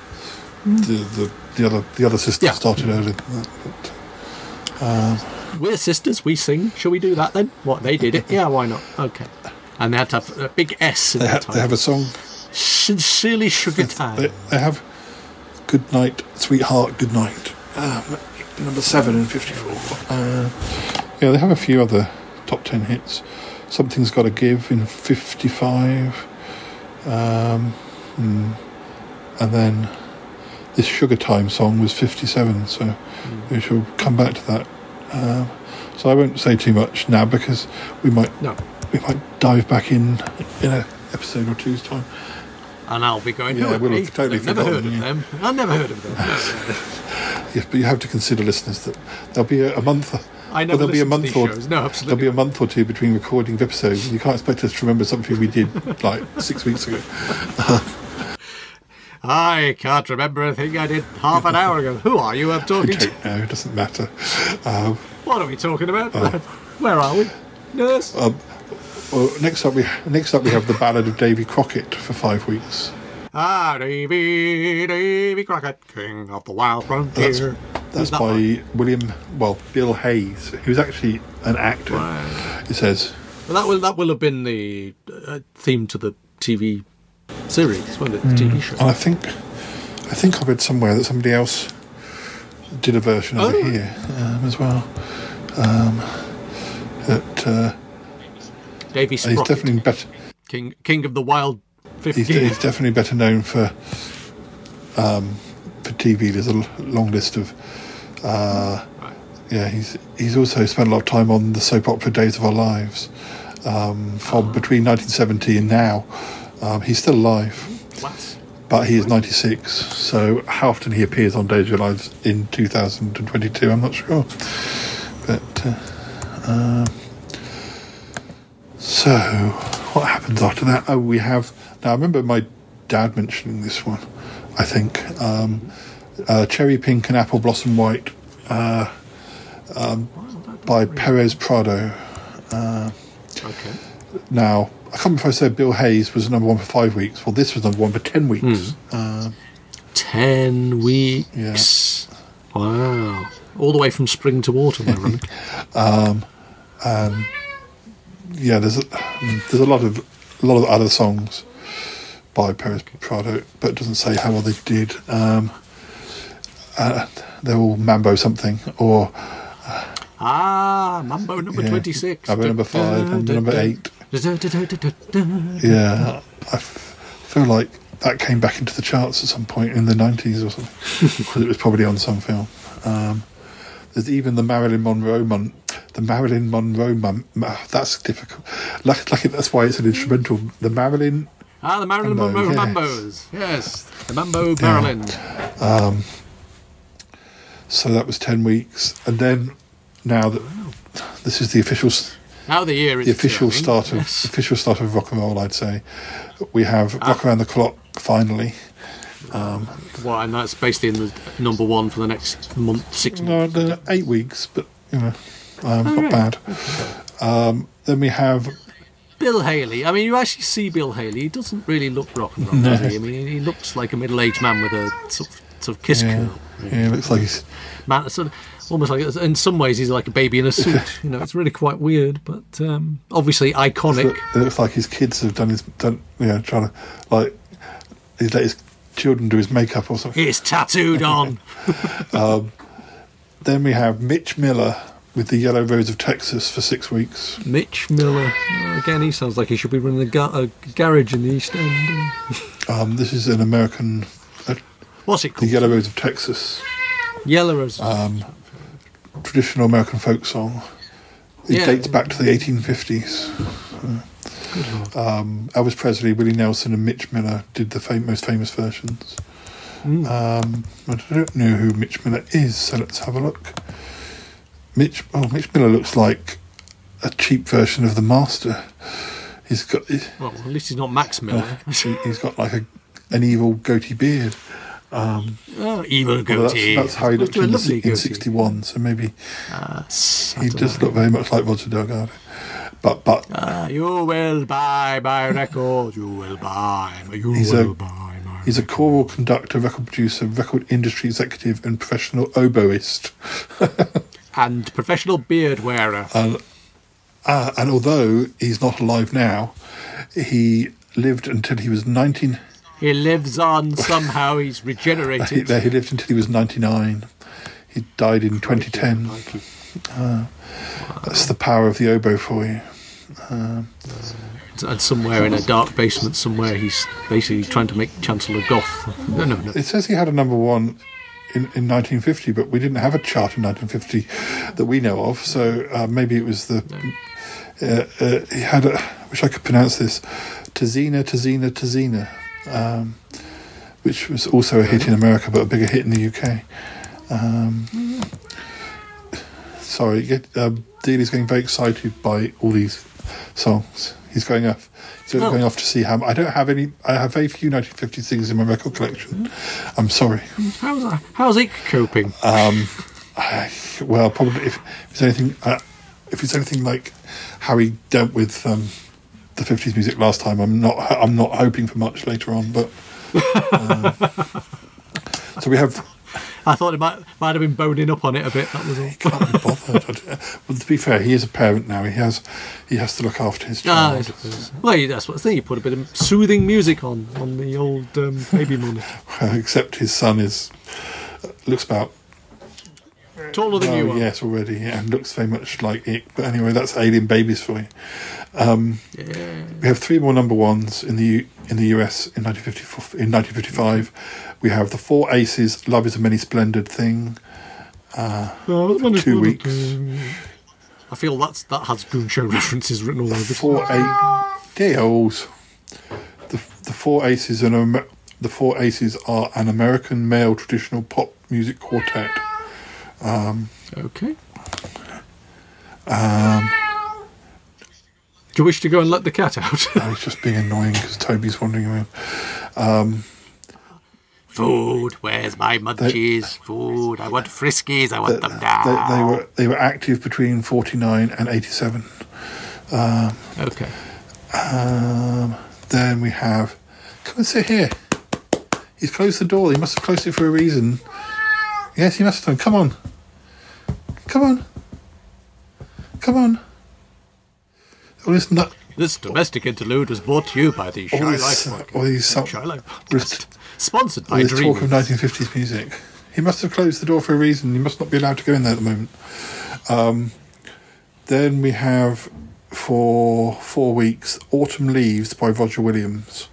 the, the, the other the other sister Yeah. started earlier than that. But, um, We're sisters, we sing. Shall we do that then? What, they did it? Yeah, why not? Okay. And they had to have a big S in they, ha- they have a song. Sincerely Sugar Time. They, they have "Good Night, Sweetheart, Good Night." Um, number seven in '54. Uh, yeah, they have a few other top ten hits. Something's Got to Give in '55, um, hmm, and then this Sugar Time song was '57. So we shall come back to that. Um, so I won't say too much now because we might No. we might dive back in in a episode or two's time. And I'll be going, Yeah, we'll have totally I've never heard of yeah. them. I've never heard of them. Yes, but you have to consider, listeners, that there'll be a, a month. I never well, there'll be a month or. No, absolutely. there'll be a month or two between recording of episodes. You can't expect us to remember something we did like six weeks ago. I can't remember a thing I did half an hour ago. Who are you I'm talking to? don't know. It doesn't matter. Um, What are we talking about? Oh. Where are we? Nurse? um, well, next up we next up we have the Ballad of Davy Crockett for five weeks. Ah, Davy, Davy Crockett, king of the wild frontier. That's, that's that by William, well, Bill Hayes, who's actually an actor. It says. Well, that will that will have been the uh, theme to the TV series, wasn't it? The Mm. TV show. I think, I think I read somewhere that somebody else did a version over Oh. here um, as well. Um, that uh, Davy he's definitely better. king king of the wild He's, he's definitely better known for um, for TV. There's a long list of. Uh, yeah, he's he's also spent a lot of time on the soap opera Days of Our Lives um, from between 1970 and now. Um, he's still alive. Class. but he is 96. So how often he appears on Days of Your Lives in 2022, I'm not sure. But uh, um, so what happens after that? Oh, we have now. I remember my dad mentioning this one. I think um, uh, Cherry Pink and Apple Blossom White uh, um, by Perez Prado. Uh, Okay. now, I can't remember if I said Bill Hayes was number one for five weeks. Well, this was number one for ten weeks. Hmm. Um, Ten weeks. Wow. All the way from spring to autumn, ironically. um, and yeah, there's a, there's a lot of a lot of other songs by Paris Prado, but it doesn't say how well they did. Um, uh, they're all Mambo something or ah, Mambo number Yeah. 26. Mambo number five and number eight. Yeah, I feel like that came back into the charts at some point in the 90s or something, because it was probably on some film. Um, there's even the Marilyn Monroe mon- the Marilyn Monroe mon- that's difficult. Lucky, lucky that's why it's an instrumental. The Marilyn, Ah, the Marilyn Mambo, Monroe yes. Mambos. Yes. The Mambo Marilyn. um, so that was 10 weeks, and then now that this is the official Now the year is the official start of Yes. official start of rock and roll, I'd say. We have Ah. Rock Around the Clock finally. Um, Well, and that's basically in the number one for the next month, six no, months. eight weeks, but you know, um, Oh, not right. bad. Um, then we have Bill Haley. I mean, you actually see Bill Haley. He doesn't really look rock and roll, No. does he? I mean, he looks like a middle-aged man with a sort of sort of kiss Yeah, curl. yeah, he looks like he's Man, sort of, almost like in some ways he's like a baby in a suit. you know, it's really quite weird, but um, obviously iconic. It looks like his kids have done his done you know trying to like he's let his children do his makeup or something. It's tattooed on. um, then we have Mitch Miller with the Yellow Rose of Texas for six weeks. Mitch Miller. Uh, again, he sounds like he should be running a, ga- a garage in the East End. Um, this is an American. Uh, What's it called? The? Yellow Rose of Texas, Yellow Rose. um, traditional American folk song. It Yeah. dates back to the 1850s. Um, Elvis Presley, Willie Nelson, and Mitch Miller did the fam- most famous versions. Mm. Um, I don't know who Mitch Miller is, so let's have a look. Mitch, oh, Mitch Miller looks like a cheap version of the Master. He's got, well, at least he's not Max Miller. He's got like a, an evil goatee beard. Um, oh, evil well, goatee. that's, that's how he looked in, in '61. So maybe Ah, he does look very much like Roger Delgado. But but Ah, you will buy my record. You will buy. You He's will a- buy my. he's a choral conductor, record producer, record industry executive, and professional oboist. And professional beard wearer. And uh, and although he's not alive now, he lived until he was 19. He lives on somehow. He's regenerated. he lived until he was 99. He died in 2010. Uh, that's the power of the oboe for you. Um, and somewhere in a dark basement, somewhere he's basically trying to make Chancellor Goth. No, no, no. It says he had a number one in, in 1950, but we didn't have a chart in 1950 that we know of. So uh, maybe it was the. Uh, uh, he had a. I wish I could pronounce this. Tazina, Tazina, Tazina. Um, which was also a hit in America, but a bigger hit in the UK. Um, sorry, get, um, Deeley's getting very excited by all these songs. He's going off. He's Oh. going off to see how. I don't have any. I have very few 1950 things in my record collection. I'm sorry. How's? How's it coping? Um, I, well, probably if, if it's anything, uh, if it's anything like how he dealt with um, the 50s music last time, I'm not. I'm not hoping for much later on. But um, so we have. I thought it might might have been boning up on it a bit. That was all. Can't be bothered. well, to be fair, he is a parent now. He has. He has to look after his Ah, child. Well, that's what I think. You put a bit of soothing music on on the old um, baby monitor. Except his son is looks about Taller than you Oh, are. yes, already, yeah, and looks very much like it. But anyway, that's Alien Babies for you. Um, We have three more number ones in the U- in the US in 1954. In 1955, we have the Four Aces. Love is a many splendid thing. Uh, Oh, that one two weeks. the- I feel that's that has Boon Show references written all over it. Four eight deals. The the Four Aces and the Four Aces are an American male traditional pop music quartet. Um, Okay. um, Do you wish to go and let the cat out? oh, he's just being annoying because Toby's wandering around. Um, Food, where's my munchies? Food, I want friskies, I want them they, now. they were they were active between 49 and 87. Um, okay. Um, then we have. Come and sit here. He's closed the door. He must have closed it for a reason. Yes, he must have. Done. Come on. Come on. Come on. All this domestic interlude was brought to you by the Shy All Life Podcast. all these, some, Shy Life all Sponsored all by this talk of 1950s music. He must have closed the door for a reason. He must not be allowed to go in there at the moment. Um, then we have for four weeks Autumn Leaves by Roger Williams.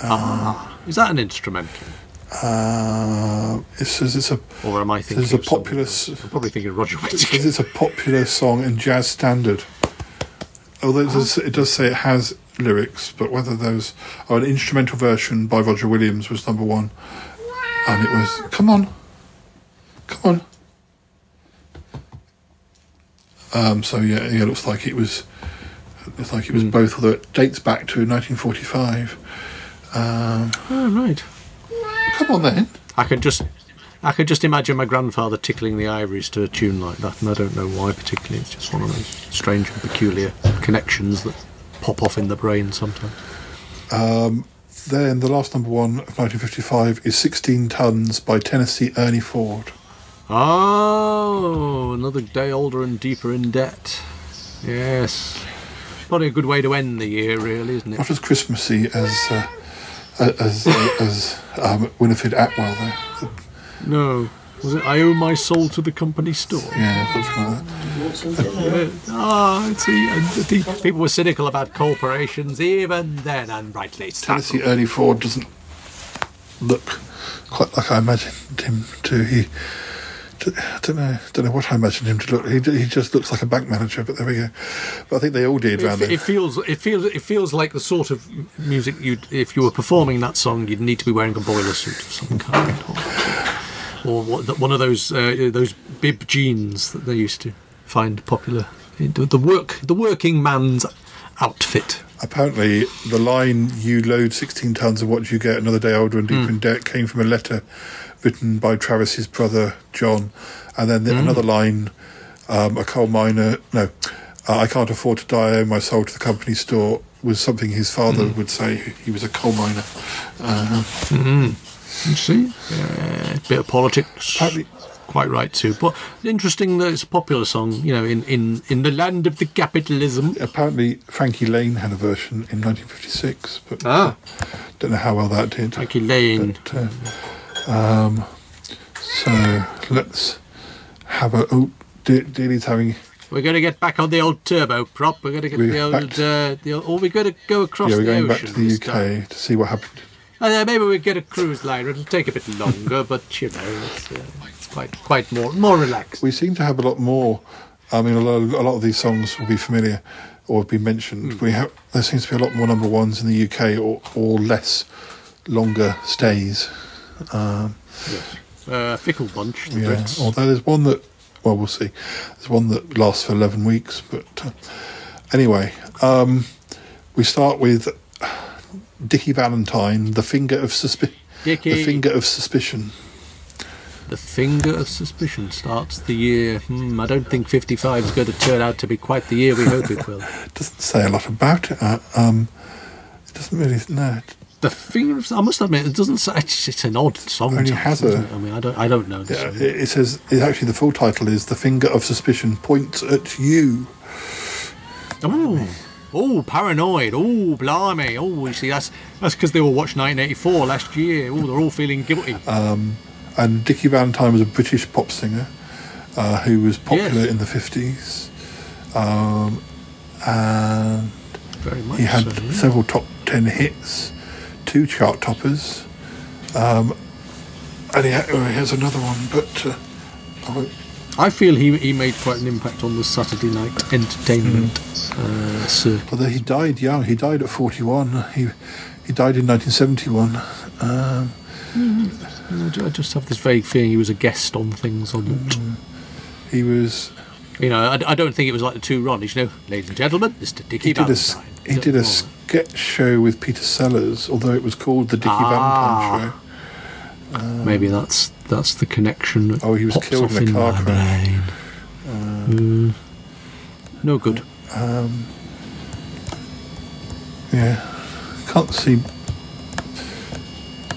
Ah, is that an instrumental? Uh, it says it's a. Or am I thinking says a popular. I'm probably thinking Roger Whittaker. it's a popular song and jazz standard. Although it does, it does say it has lyrics, but whether those oh, an instrumental version by Roger Williams was number one, and it was come on, come on. Um, so yeah, yeah, it looks like it was. It's like it was both, although it dates back to 1945. Um, Oh, right. Come on then. I could just, I could just imagine my grandfather tickling the ivories to a tune like that, and I don't know why particularly. It's just one of those strange and peculiar connections that pop off in the brain sometimes. Um, Then the last number one of 1955 is 16 Tons by Tennessee Ernie Ford. Oh, another day older and deeper in debt. Yes. Probably a good way to end the year, really, isn't it? Not as Christmassy as uh, as uh, as um, Winifred Atwell there. No. Was it I owe my soul to the company store? Yeah, something like that. Ah, see, and the pe- people were cynical about corporations even then, and rightly so. Tennessee Ernie Ford doesn't look quite like I imagined him to. He, I don't know, don't know what I imagined him to look. He, he just looks like a bank manager, but there we go. But I think they all did It, then. it feels it feels it feels like the sort of music you'd if you were performing that song you'd need to be wearing a boiler suit of some kind or, or one of those uh, those bib jeans that they used to find popular the work the working man's outfit Apparently, the line "You load 16 tons of what you get another day older and deeper Hmm. in debt" came from a letter written by Travis's brother John, and then the, Hmm. another line, um, "A coal miner, no, uh, I can't afford to die. I owe my soul to the company store." Was something his father Hmm. would say. He was a coal miner. Uh, mm you see uh, bit of politics quite right too but interesting that it's a popular song you know in, in, in the land of the capitalism apparently, Frankie Laine had a version in 1956, but Ah. don't know how well that did. Frankie Laine. But, uh, um, so let's have a. Oh, Deeley's having. We're going to get back on the old turbo prop. We're going to get the old, uh, the old, or we're going to go across yeah, we're the going ocean. back to the UK time. to see what happened. And then maybe we get a cruise liner. It'll take a bit longer, but you know, it's, uh, it's quite quite more more relaxed. We seem to have a lot more. I mean, a lot, a lot of these songs will be familiar or have been mentioned. Hmm. We have there seems to be a lot more number ones in the UK or or less longer stays. Um, Uh, fickle bunch, yeah, Brits. although there's one that well, we'll see. There's one that lasts for eleven weeks, but uh, anyway, um, we start with Dickie Valentine, "The Finger of Suspicion." The Finger of Suspicion. The finger of suspicion starts the year. Hmm, I don't think 55 is going to turn out to be quite the year we hope it will. Doesn't say a lot about it. Uh, um, it doesn't really. No, The finger of I must admit, it doesn't. It's, it's an odd song. Only title, has a- it? I mean, I don't. I don't know. This Yeah, it, it says it actually the full title is "The Finger of Suspicion Points at You." Oh, oh, paranoid. Oh, blimey. Oh, you see, that's that's because they all watched 1984 last year. Oh, they're all feeling guilty. Um, and Dickie Valentine was a British pop singer uh, who was popular Yes. in the fifties, um, and Very much he had so, yeah. several top ten hits, two chart toppers, um, and he, oh, he has another one, but. Uh, I won't- I feel he he made quite an impact on the Saturday night entertainment Hmm. uh, circuit. Although he died young, he died at 41. He he died in 1971. Um, I ju- I just have this vague feeling he was a guest on things on it. he was. You know, I, I don't think it was like the two Ronnies. You know, ladies and gentlemen, Mr. Dickie He did a he did a sketch show with Peter Sellers, although it was called the Dickie Ah. Valentine Show. Um, Maybe that's that's the connection. That Oh, he was killed in a car crash. brain. Mm. No good. Um, yeah, can't see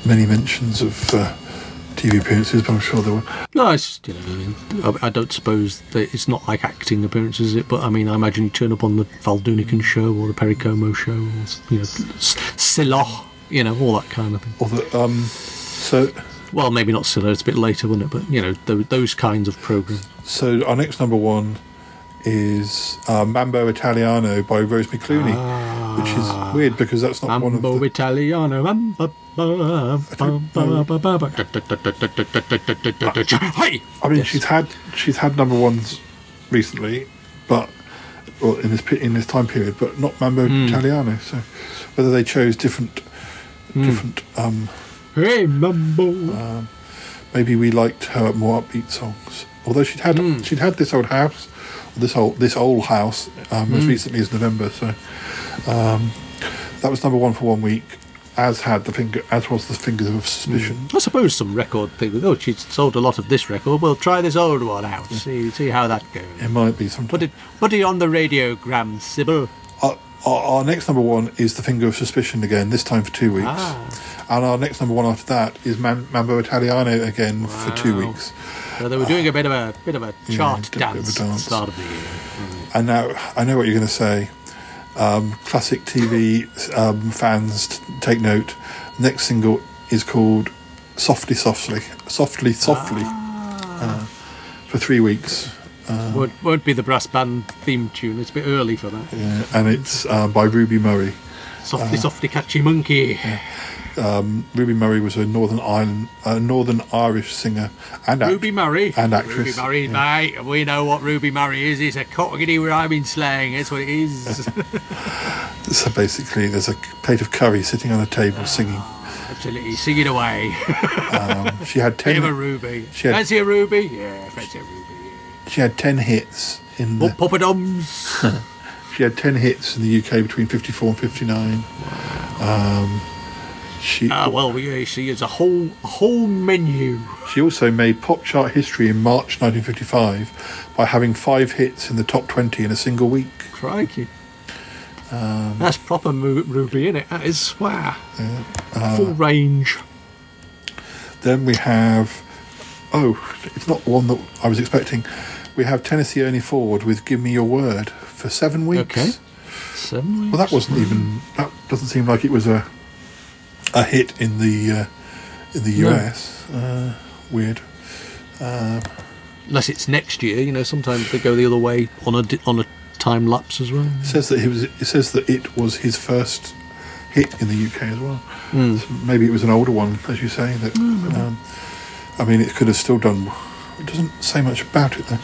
many mentions of uh, TV appearances, but I'm sure there were. No, it's just, you know, I mean, I, I don't suppose that it's not like acting appearances, is it? But I mean, I imagine you turn up on the Val Doonican show or the Perry Como show, or you know, Cilla, you know, all that kind of thing. Or the, um, so Well, maybe not Cilla; it's a bit later, wouldn't it? But you know, those kinds of programs. So our next number one is uh, Mambo Italiano by Rosemary Clooney, which is weird because that's not one of Mambo the. Italiano. Mambo, Hey! I mean, she's had she's had number ones recently, but well, in this in this time period, but not Mambo Hmm. Italiano. So whether they chose different different. Um, Hey, Mambo. um, maybe we liked her more upbeat songs. Although she'd had Hmm. she'd had this old house, this old this old house um, as Mm. recently as November. So um, that was number one for one week. As had the finger, as was the fingers of suspicion. I suppose some record thing. Oh, she's sold a lot of this record. We'll try this old one out. See, see how that goes. It might be some. Put it, put it on the radiogram, Sybil. Uh, our, our next number one is The Finger of Suspicion again, this time for two weeks. Ah. And our next number one after that is Man- Mambo Italiano again for two weeks. They were doing a bit of a bit of a chart bit of a dance, at the start of the year. And now I know what you're going to say. Um, classic TV um, fans, t- take note. Next single is called "Softly, Softly, Softly, Softly" uh, for three weeks. Um, won't, won't be the brass band theme tune. It's a bit early for that. yeah, and it's uh, by Ruby Murray. Softly, Uh, softly, catchy monkey. Um, Ruby Murray was a Northern Ireland, uh, Northern Irish singer and act- Ruby Murray. and actress. Ruby Murray, mate. We know what Ruby Murray is. It's a cockatoo rhyming slang. That's what it is. So basically, there's a plate of curry sitting on a table singing. Absolutely. Sing it away. Um, she had ten. Bit of a Ruby. She had, Fancy a Ruby? Yeah, fancy a Ruby. Yeah. she had ten hits in the. Pop- Poppadoms. She had 10 hits in the UK between 54 and 59. Um, she, Ah, well, we see it's a whole a whole menu. she also made pop chart history in March 1955 by having five hits in the top 20 in a single week. Crikey. Um, That's proper Mu- Ruby, it. That is swear. uh, Full range. Then we have. Oh, it's not the one that I was expecting. We have Tennessee Ernie Ford with Give Me Your Word for seven weeks. Okay. Seven weeks. Well, that wasn't even. That doesn't seem like it was a a hit in the uh, in the No. US. Uh, weird. Um, Unless it's next year, you know, sometimes they go the other way on a on a time lapse as well. It says that he was. It says that it was his first hit in the UK as well. Mm. So maybe it was an older one, as you say. That um, I mean, it could have still done. It doesn't say much about it though.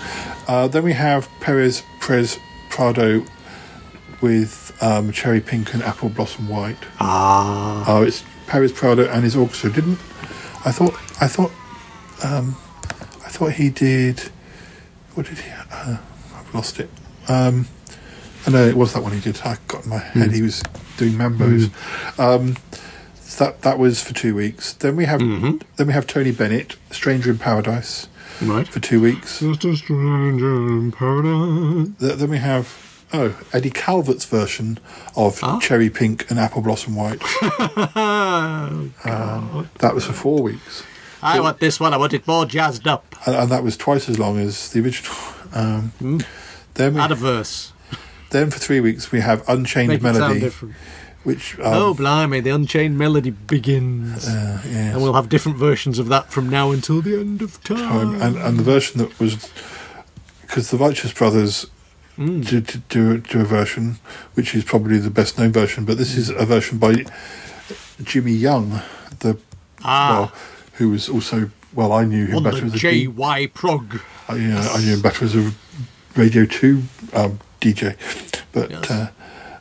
Uh, then we have Perez Prez Prado with um, Cherry Pink and Apple Blossom White. Ah. Oh, it's Perez Prado and his orchestra. Didn't I thought? I thought. Um, I thought he did. What did he? Uh, I've lost it. Um, I know it was that one he did. I got in my head. He was doing Mambos. Um, so that that was for two weeks. Then we have then we have Tony Bennett, Stranger in Paradise, right, for two weeks. Just a stranger in paradise. Th- Then we have oh Eddie Calvert's version of Cherry Pink and Apple Blossom White. um, that was for four weeks. I want this one. I want it more jazzed up. and, and that was twice as long as the original. Um, Then we, Add a verse. then for three weeks we have Unchained Make Melody, which um, oh, blimey, the Unchained Melody begins. Uh, yes. And we'll have different versions of that from now until the end of time. time, and and the version that was because the Righteous Brothers Mm. did, did do do a version which is probably the best known version, but this is a version by Jimmy Young, the Ah. well, who was also well I knew him On better the as a J D- Y prog. I, yeah, I knew him better as a Radio Two um, DJ, but. Uh,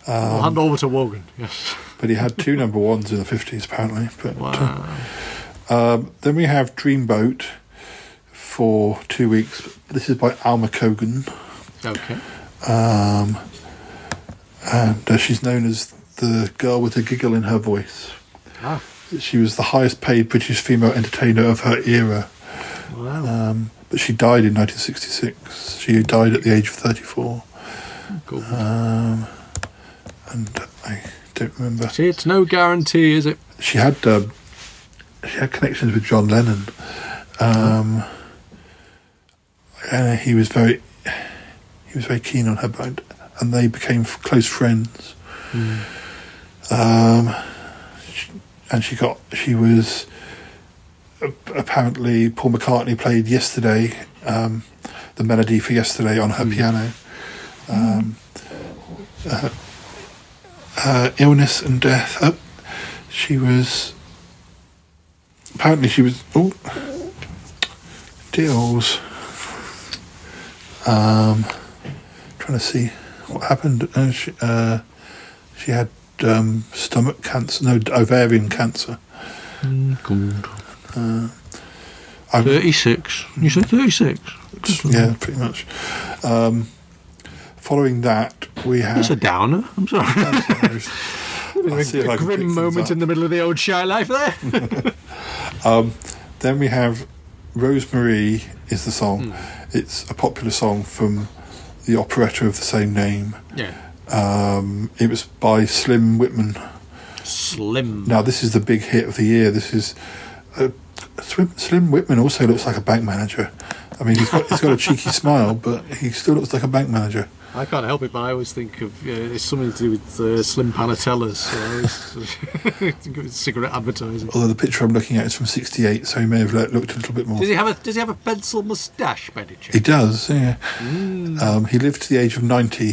I'll um, hand over to Wogan. Yes. but he had two number ones in the fifties apparently. But uh, um, then we have Dreamboat for two weeks. This is by Alma Cogan, Okay. Um, and uh, she's known as the girl with a giggle in her voice. Ah. She was the highest paid British female entertainer of her era. Wow. Um, but she died in 1966. She died at the age of 34. Cool. Um, and I don't remember. See, it's no guarantee, is it? she had um, she had connections with John Lennon. Um, and he was very he was very keen on her band, and they became f- close friends. Um, sh- and she got she was apparently Paul McCartney played yesterday um, the melody for yesterday on her piano. Um, uh, uh, illness and death. Oh, she was apparently she was oh deals. Um, trying to see what happened. Uh, she, uh, she had um, stomach cancer, no ovarian cancer. Good. Uh, I- 36. You said 36? yeah, pretty much. Um, following that, we have. That's a downer. I'm sorry. I'll see if I a grim moment in the middle of the old shy life there. Um, then we have Rosemary is the song. Hmm. It's a popular song from the operetta of the same name. Yeah. Um, it was by Slim Whitman. Slim. Now this is the big hit of the year. This is uh, Slim, Slim Whitman also looks like a bank manager. I mean, he's got he's got a cheeky smile, but he still looks like a bank manager. I can't help it, but I always think of uh, it's something to do with uh, Slim Panatellas. So I always think of it cigarette advertising. Although the picture I'm looking at is from '68, so he may have looked a little bit more. Does he have a Does he have a pencil moustache, by any chance? He does, yeah. Mm. Um, he lived to the age of 90.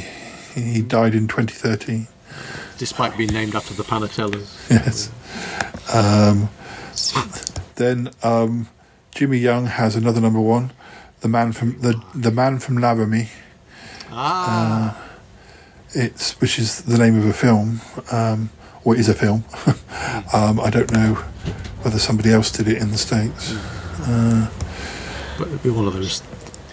He died in 2013. Despite being named after the Panatellas. Yes. Um, then um, Jimmy Young has another number one, the man from the the man from Laramie. Ah. Uh, it's which is the name of a film, um, or is a film. um, I don't know whether somebody else did it in the states. Uh, but it'd be one of those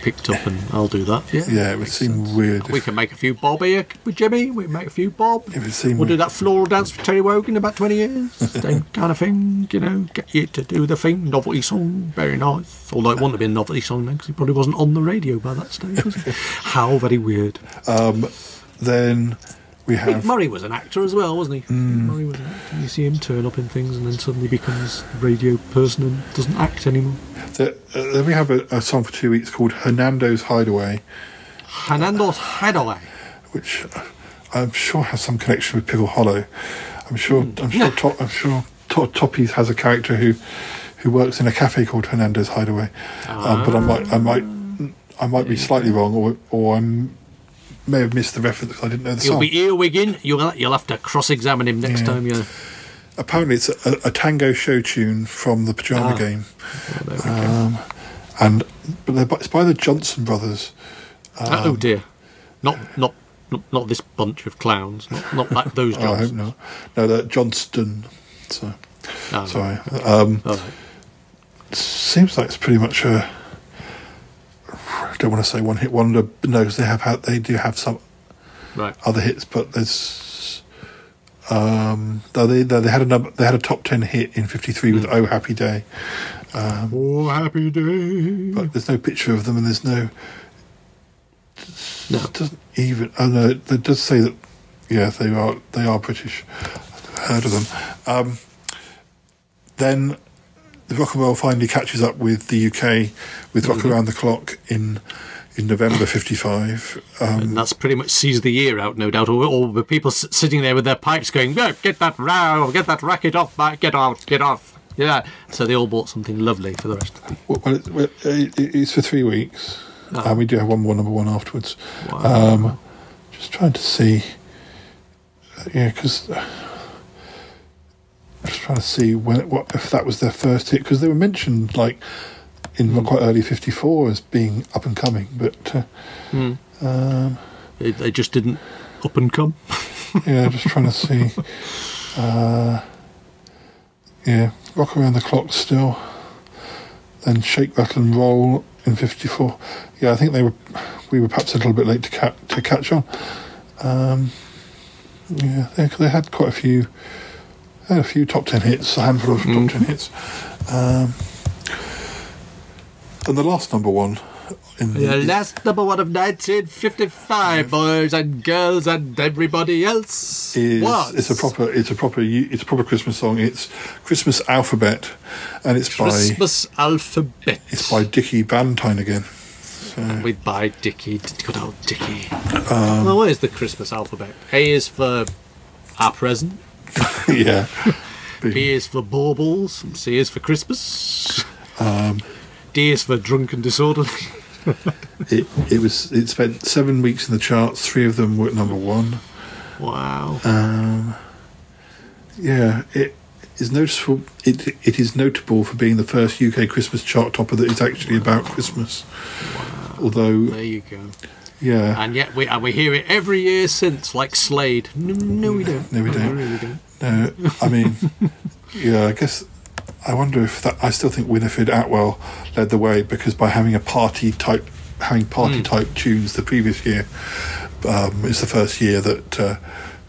picked up, and I'll do that. Yeah. yeah, it would seem weird. We can make a few bob here with Jimmy. We can make a few bob. It would seem We'll do that floral dance for Terry Wogan in about 20 years. Same kind of thing, you know, get you to do the thing. Novelty song, very nice. Although it wouldn't have been a novelty song then because he probably wasn't on the radio by that stage, was he? How very weird. Um, then we have Murray was an actor as well, wasn't he? Mm. Murray was an actor. You see him turn up in things and then suddenly becomes a radio person and doesn't act anymore. the, uh, then we have a, a song for two weeks called Hernando's Hideaway. Hernando's Hideaway. which I'm sure has some connection with Pickle Hollow. I'm sure. I'm sure. To, I'm sure to, Toppy's has a character who who works in a cafe called Hernando's Hideaway. Um, but I might. I might. I might be slightly wrong, or or I may have missed the reference because I didn't know the You'll song. be earwigging. You'll, you'll have to cross examine him next Yeah. time. You Apparently, it's a, a tango show tune from the Pajama Ah. Game, Oh, there we go. um, and but by- it's by the Johnson brothers. oh Um, dear. Not, not, not, not this bunch of clowns. Not, not that, those Oh, I hope not. No, that Johnston. So, Oh, sorry. Um, right. seems like it's pretty much a. I don't want to say one hit wonder. but No, they have had, they do have some Right. other hits, but there's. Um, they they had a number, they had a top ten hit in '53 with "Oh Happy Day." Um, oh Happy Day! But there's no picture of them, and there's no. It doesn't even. Oh no, it, it does say that. Yeah, they are they are British. I've never heard of them. Um, then the rock and roll finally catches up with the UK with Rock Mhm. Around the Clock in in November '55. Um, And that's pretty much sees the year out, no doubt. All, all the people s- sitting there with their pipes going, "Yeah, get that row, get that racket off, mate, get off, get off. Yeah. So they all bought something lovely for the rest of the Well, well, it, well, it, it's for three weeks, Ah. and we do have one more number one afterwards. Wow. Um, just trying to see, yeah, because just trying to see when what if that was their first hit because they were mentioned like in Hmm. quite early '54 as being up and coming, but uh, Hmm. um, They, they just didn't up and come. yeah, just trying to see. Uh, yeah, rock around the clock still. Then shake, rattle, and roll in '54. Yeah, I think they were. We were perhaps a little bit late to ca- to catch on. Um, yeah, they, they had quite a few. A few top ten hits, a handful of top ten hits. Um, and the last number one in The last number one of 1955, boys and girls and everybody else. is was it's a proper it's a proper it's a proper Christmas song. It's Christmas Alphabet, and it's by Christmas Alphabet. it's by Dickie Valentine again. So, With by Dickie, good old Dickie. um, well, what is the Christmas alphabet? A is for our present. yeah, B is for baubles. C is for Christmas. um, D is for drunk and disorderly. it it was it spent seven weeks in the charts. Three of them were at number one. Wow. Um, yeah, it is noticeable. It it is notable for being the first UK Christmas chart topper that is actually about Christmas. Wow. Although, There you go. Yeah, And yet we and we hear it every year since, like Slade. No, no we don't. No, we don't. really don't. No, I mean, yeah, I guess I wonder if that. I still think Winifred Atwell led the way because by having a party type, having party Mm. type tunes the previous year, um, it's the first year that uh,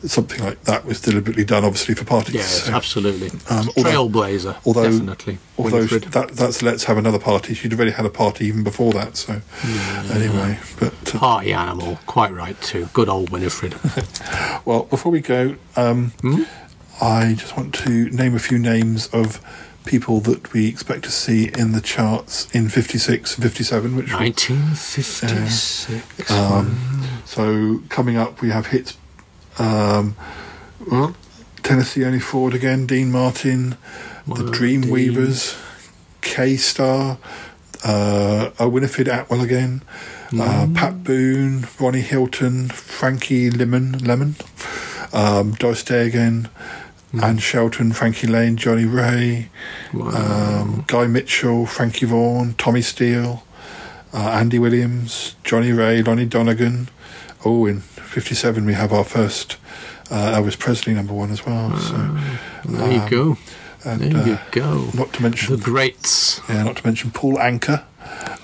something like that was deliberately done, obviously for parties. Yes, So, absolutely. um, although- Trailblazer, although, definitely. Although Winifred. that, that's let's have another party. She'd already had a party even before that. So anyway, but uh, Party animal, quite right too. Good old Winifred. well, before we go, um, Hmm? I just want to name a few names of people that we expect to see in the charts in 56 and 57, which will- 1956. Um, so coming up, we have hits. Um, well, Tennessee Ernie Ford again, Dean Martin, the Dream Weavers, Kay Starr, uh, Winifred Atwell again, uh, Pat Boone, Ronnie Hilton, Frankie Lymon, Lymon, um, Doris Day again, Anne Shelton, Frankie Laine, Johnnie Ray, um, Guy Mitchell, Frankie Vaughan, Tommy Steele, uh, Andy Williams, Johnnie Ray, Lonnie Donegan. Oh, in '57 we have our first uh, Elvis Presley number one as well. So There you um, go. And, There you uh, go. Not to mention the greats. Yeah, not to mention Paul Anka,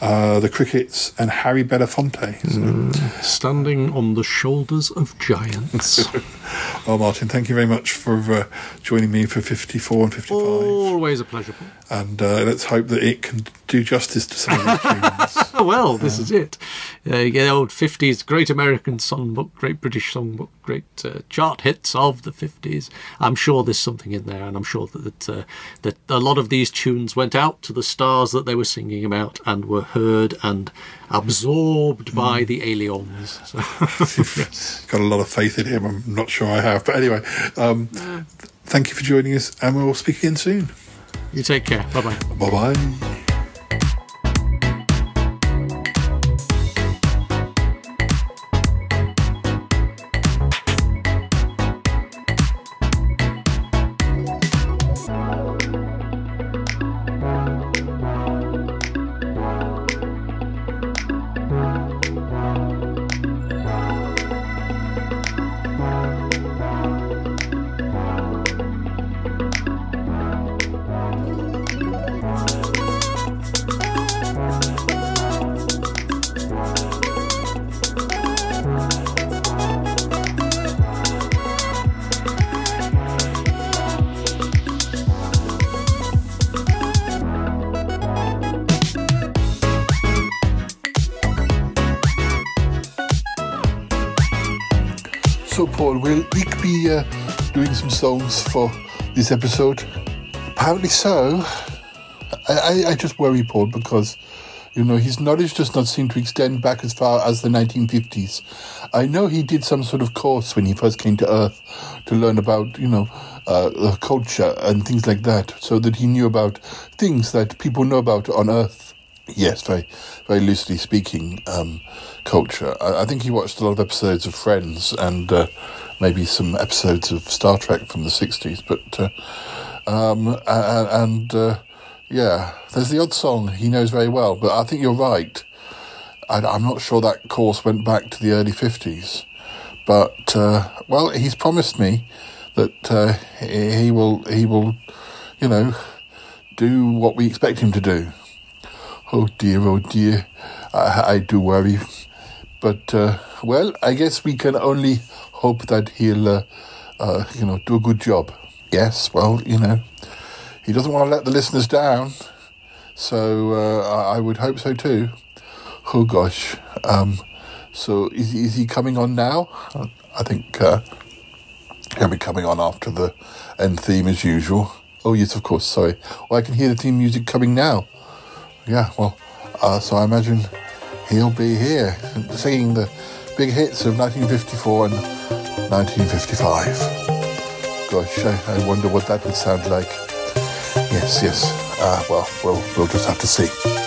uh, the Crickets, and Harry Belafonte. So, Mm. Standing on the shoulders of giants. well, Martin, thank you very much for uh, joining me for 54 and 55. Always a pleasure. And uh, let's hope that it can do justice to some of these tunes. Well, this is it. Uh, you get the old 50s Great American Songbook, Great British Songbook, great uh, chart hits of the 50s. I'm sure there's something in there, and I'm sure that that, uh, that a lot of these tunes went out to the stars that they were singing about and were heard and absorbed by the aliens. So, Got a lot of faith in him. I'm not sure I have. But anyway, um, thank you for joining us, and we'll speak again soon. you take care. Bye bye. Bye bye. For this episode? Apparently so. I, I, I just worry, Paul, because, you know, his knowledge does not seem to extend back as far as the 1950s. I know he did some sort of course when he first came to Earth to learn about, you know, uh, culture and things like that, so that he knew about things that people know about on Earth. Yes, very, very loosely speaking, um, culture. I, I think he watched a lot of episodes of Friends and uh, maybe some episodes of Star Trek from the '60s. But uh, um, and uh, yeah, there's the odd song he knows very well. But I think you're right. I, I'm not sure that course went back to the early '50s. But uh, well, he's promised me that uh, he he will he will, you know, do what we expect him to do. Oh dear, oh dear, I, I do worry. But uh, well, I guess we can only hope that he'll, uh, uh, you know, do a good job. Yes, well, you know, he doesn't want to let the listeners down, so uh, I, would hope so too. Oh gosh, um, so is is he coming on now? I think uh, he'll be coming on after the end theme as usual. Oh yes, of course. Sorry. Well, I can hear the theme music coming now. Yeah, well, uh, so I imagine he'll be here singing the big hits of 1954 and 1955. Gosh, I, I wonder what that would sound like. Yes, yes. Uh, well, we'll we'll just have to see.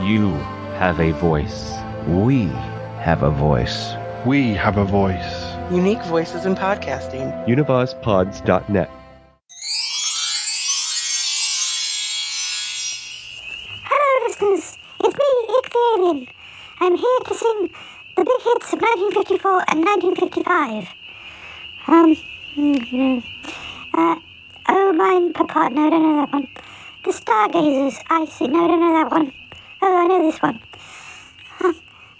You have a voice. We have a voice. We have a voice. Unique voices in podcasting. UnivazPods.net. Hello, listeners. It's me, Ikk the Alien. I'm here to sing the big hits of 1954 and 1955. Um, mm, uh, Oh, Mein, Papa. No, I don't know that one. The Stargazers. I see. No, I don't know that one. Oh, I know this one. Um,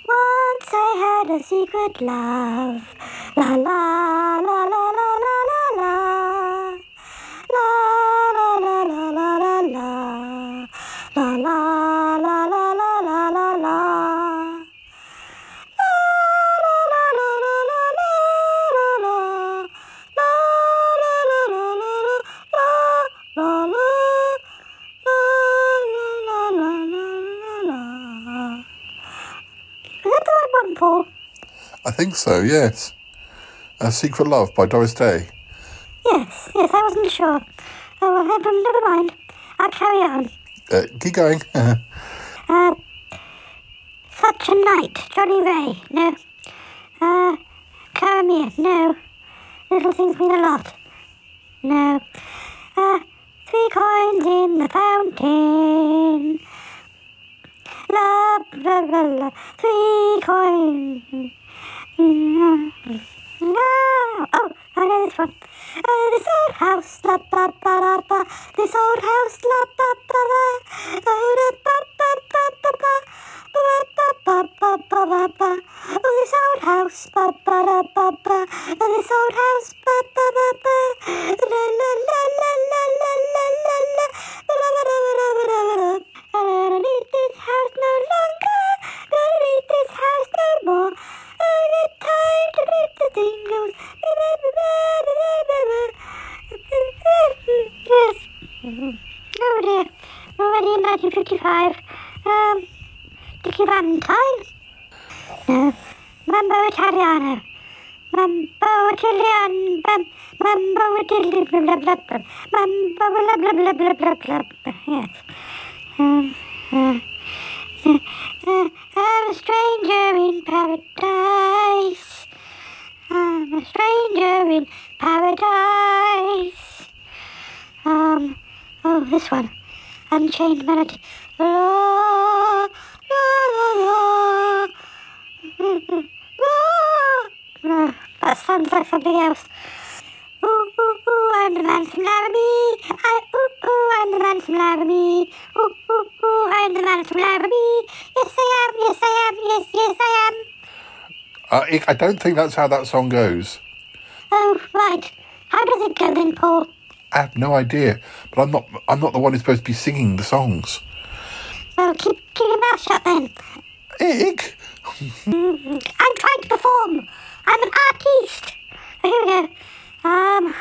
Once I had a secret love. La la la la la la la la. La la la la la la la. La la la la la la la la. The right one, Paul? I think so, yes. A Secret Love by Doris Day. Yes, yes, I wasn't sure. Oh, well, never, mind. I'll carry on. Uh, keep going. Uh, such a night, Johnnie Ray. No. Uh, Cara Mia. No. Little things mean a lot. No. Uh, three coins in the fountain. La la la la. Three coins. Ah, oh, I know this one. Uh, this old house, la ba ba la ba. This old house, la ba ba la. Oh, da ba ba ba ba ba. Ba ba ba ba ba ba ba. Oh, this old house, ba ba da ba ba. Oh, this old house, ba ba ba ba. La la la la la la la la la. La la la la la la la Gotta leave this house no longer. Gotta leave this house no more. Oh, the time to leave the jingles. Yes. Oh dear. Already in 1955. Did you run time? No. Mambo Italiano. Mambo Italian. Mambo Italian. Mambo blah. Yes. I'm a stranger in paradise. I'm a stranger in paradise. Um, oh, this one. Unchained Melody. La, la, la, la. La. Uh, that sounds like something else. Ooh, ooh, ooh, I'm the man from Laramie. I, ooh, ooh, I'm the man from Laramie. Ooh, ooh, ooh, I'm the man from Laramie. Yes, I am, yes, I am, yes, yes, I am. Uh, I- I don't think that's how that song goes. Oh, right. How does it go then, Paul? I have no idea, but I'm not. I'm not the one who's supposed to be singing the songs. Well, keep, keep your mouth shut then. Mm, I'm trying to perform. I'm an artiste. Here we go um,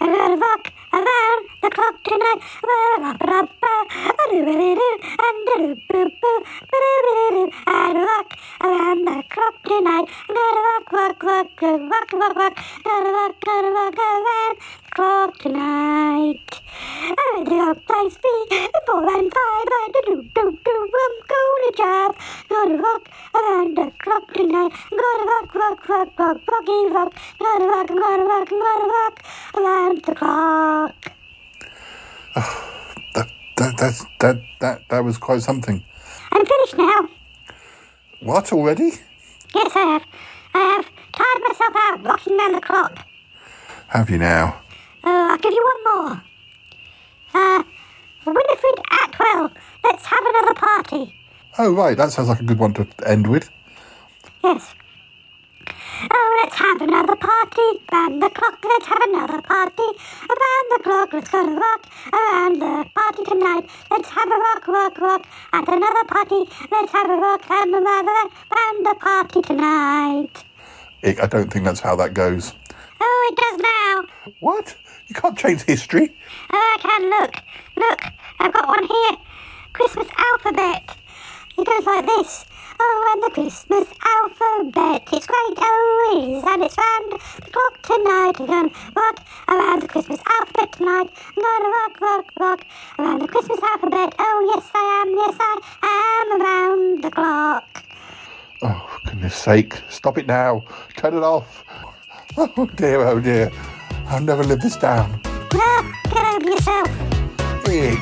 I'm gonna walk around the clock tonight. And walk around the clock tonight. I'm gonna walk, walk, walk, walk, walk, walk. Around the clock tonight. And the clock times three, four, and five. I'm gonna drive. Gonna around the clock tonight. I'm gonna rock, rock, rock, rock, rocky rock. Gonna rock, I'm gonna rock, I'm gonna rock around the clock. That that that's, that that that was quite something. I'm finished now. What already? Yes, I have. I have tired myself out rocking round the clock. Have you now? Oh, I'll give you one more. Uh, Winifred Atwell, let's have another party. Oh right, that sounds like a good one to end with. Yes. Oh, let's have another party round the clock. Let's have another party around the clock. Let's go to rock around the party tonight. Let's have a rock, rock, rock at another party. Let's have a rock and another around the party tonight. I I don't think that's how that goes. Oh, it does now. What? You can't change history. Oh, I can look. Look. I've got one here. Christmas alphabet. It goes like this. Oh, and the Christmas alphabet. It's great, oh, it is. And it's round the clock tonight. I'm going to rock around the Christmas alphabet tonight. I'm going to rock, rock, rock around the Christmas alphabet. Oh, yes, I am. Yes, I am around the clock. Oh, for goodness sake. Stop it now. Turn it off. Oh dear, oh dear. I'll never live this down. No, get over yourself. Big.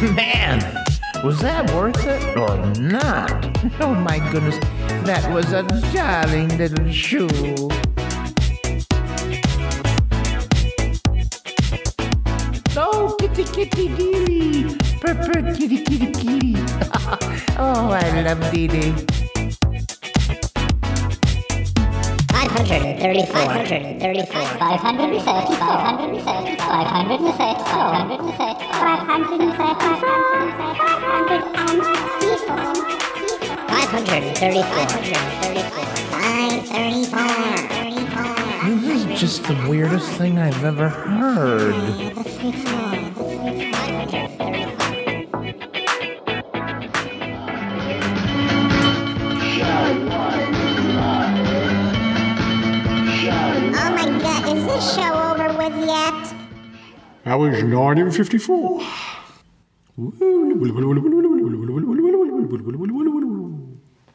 Man, was that worth it or not? Oh my goodness, that was a darling little shoe. Oh, kitty kitty dearie, purr kitty kitty kitty. oh, I love Dee 534, 534, 530, 530, 530, 530, 534. This is just the weirdest thing I've ever heard. Is this show over with yet? That was 1954.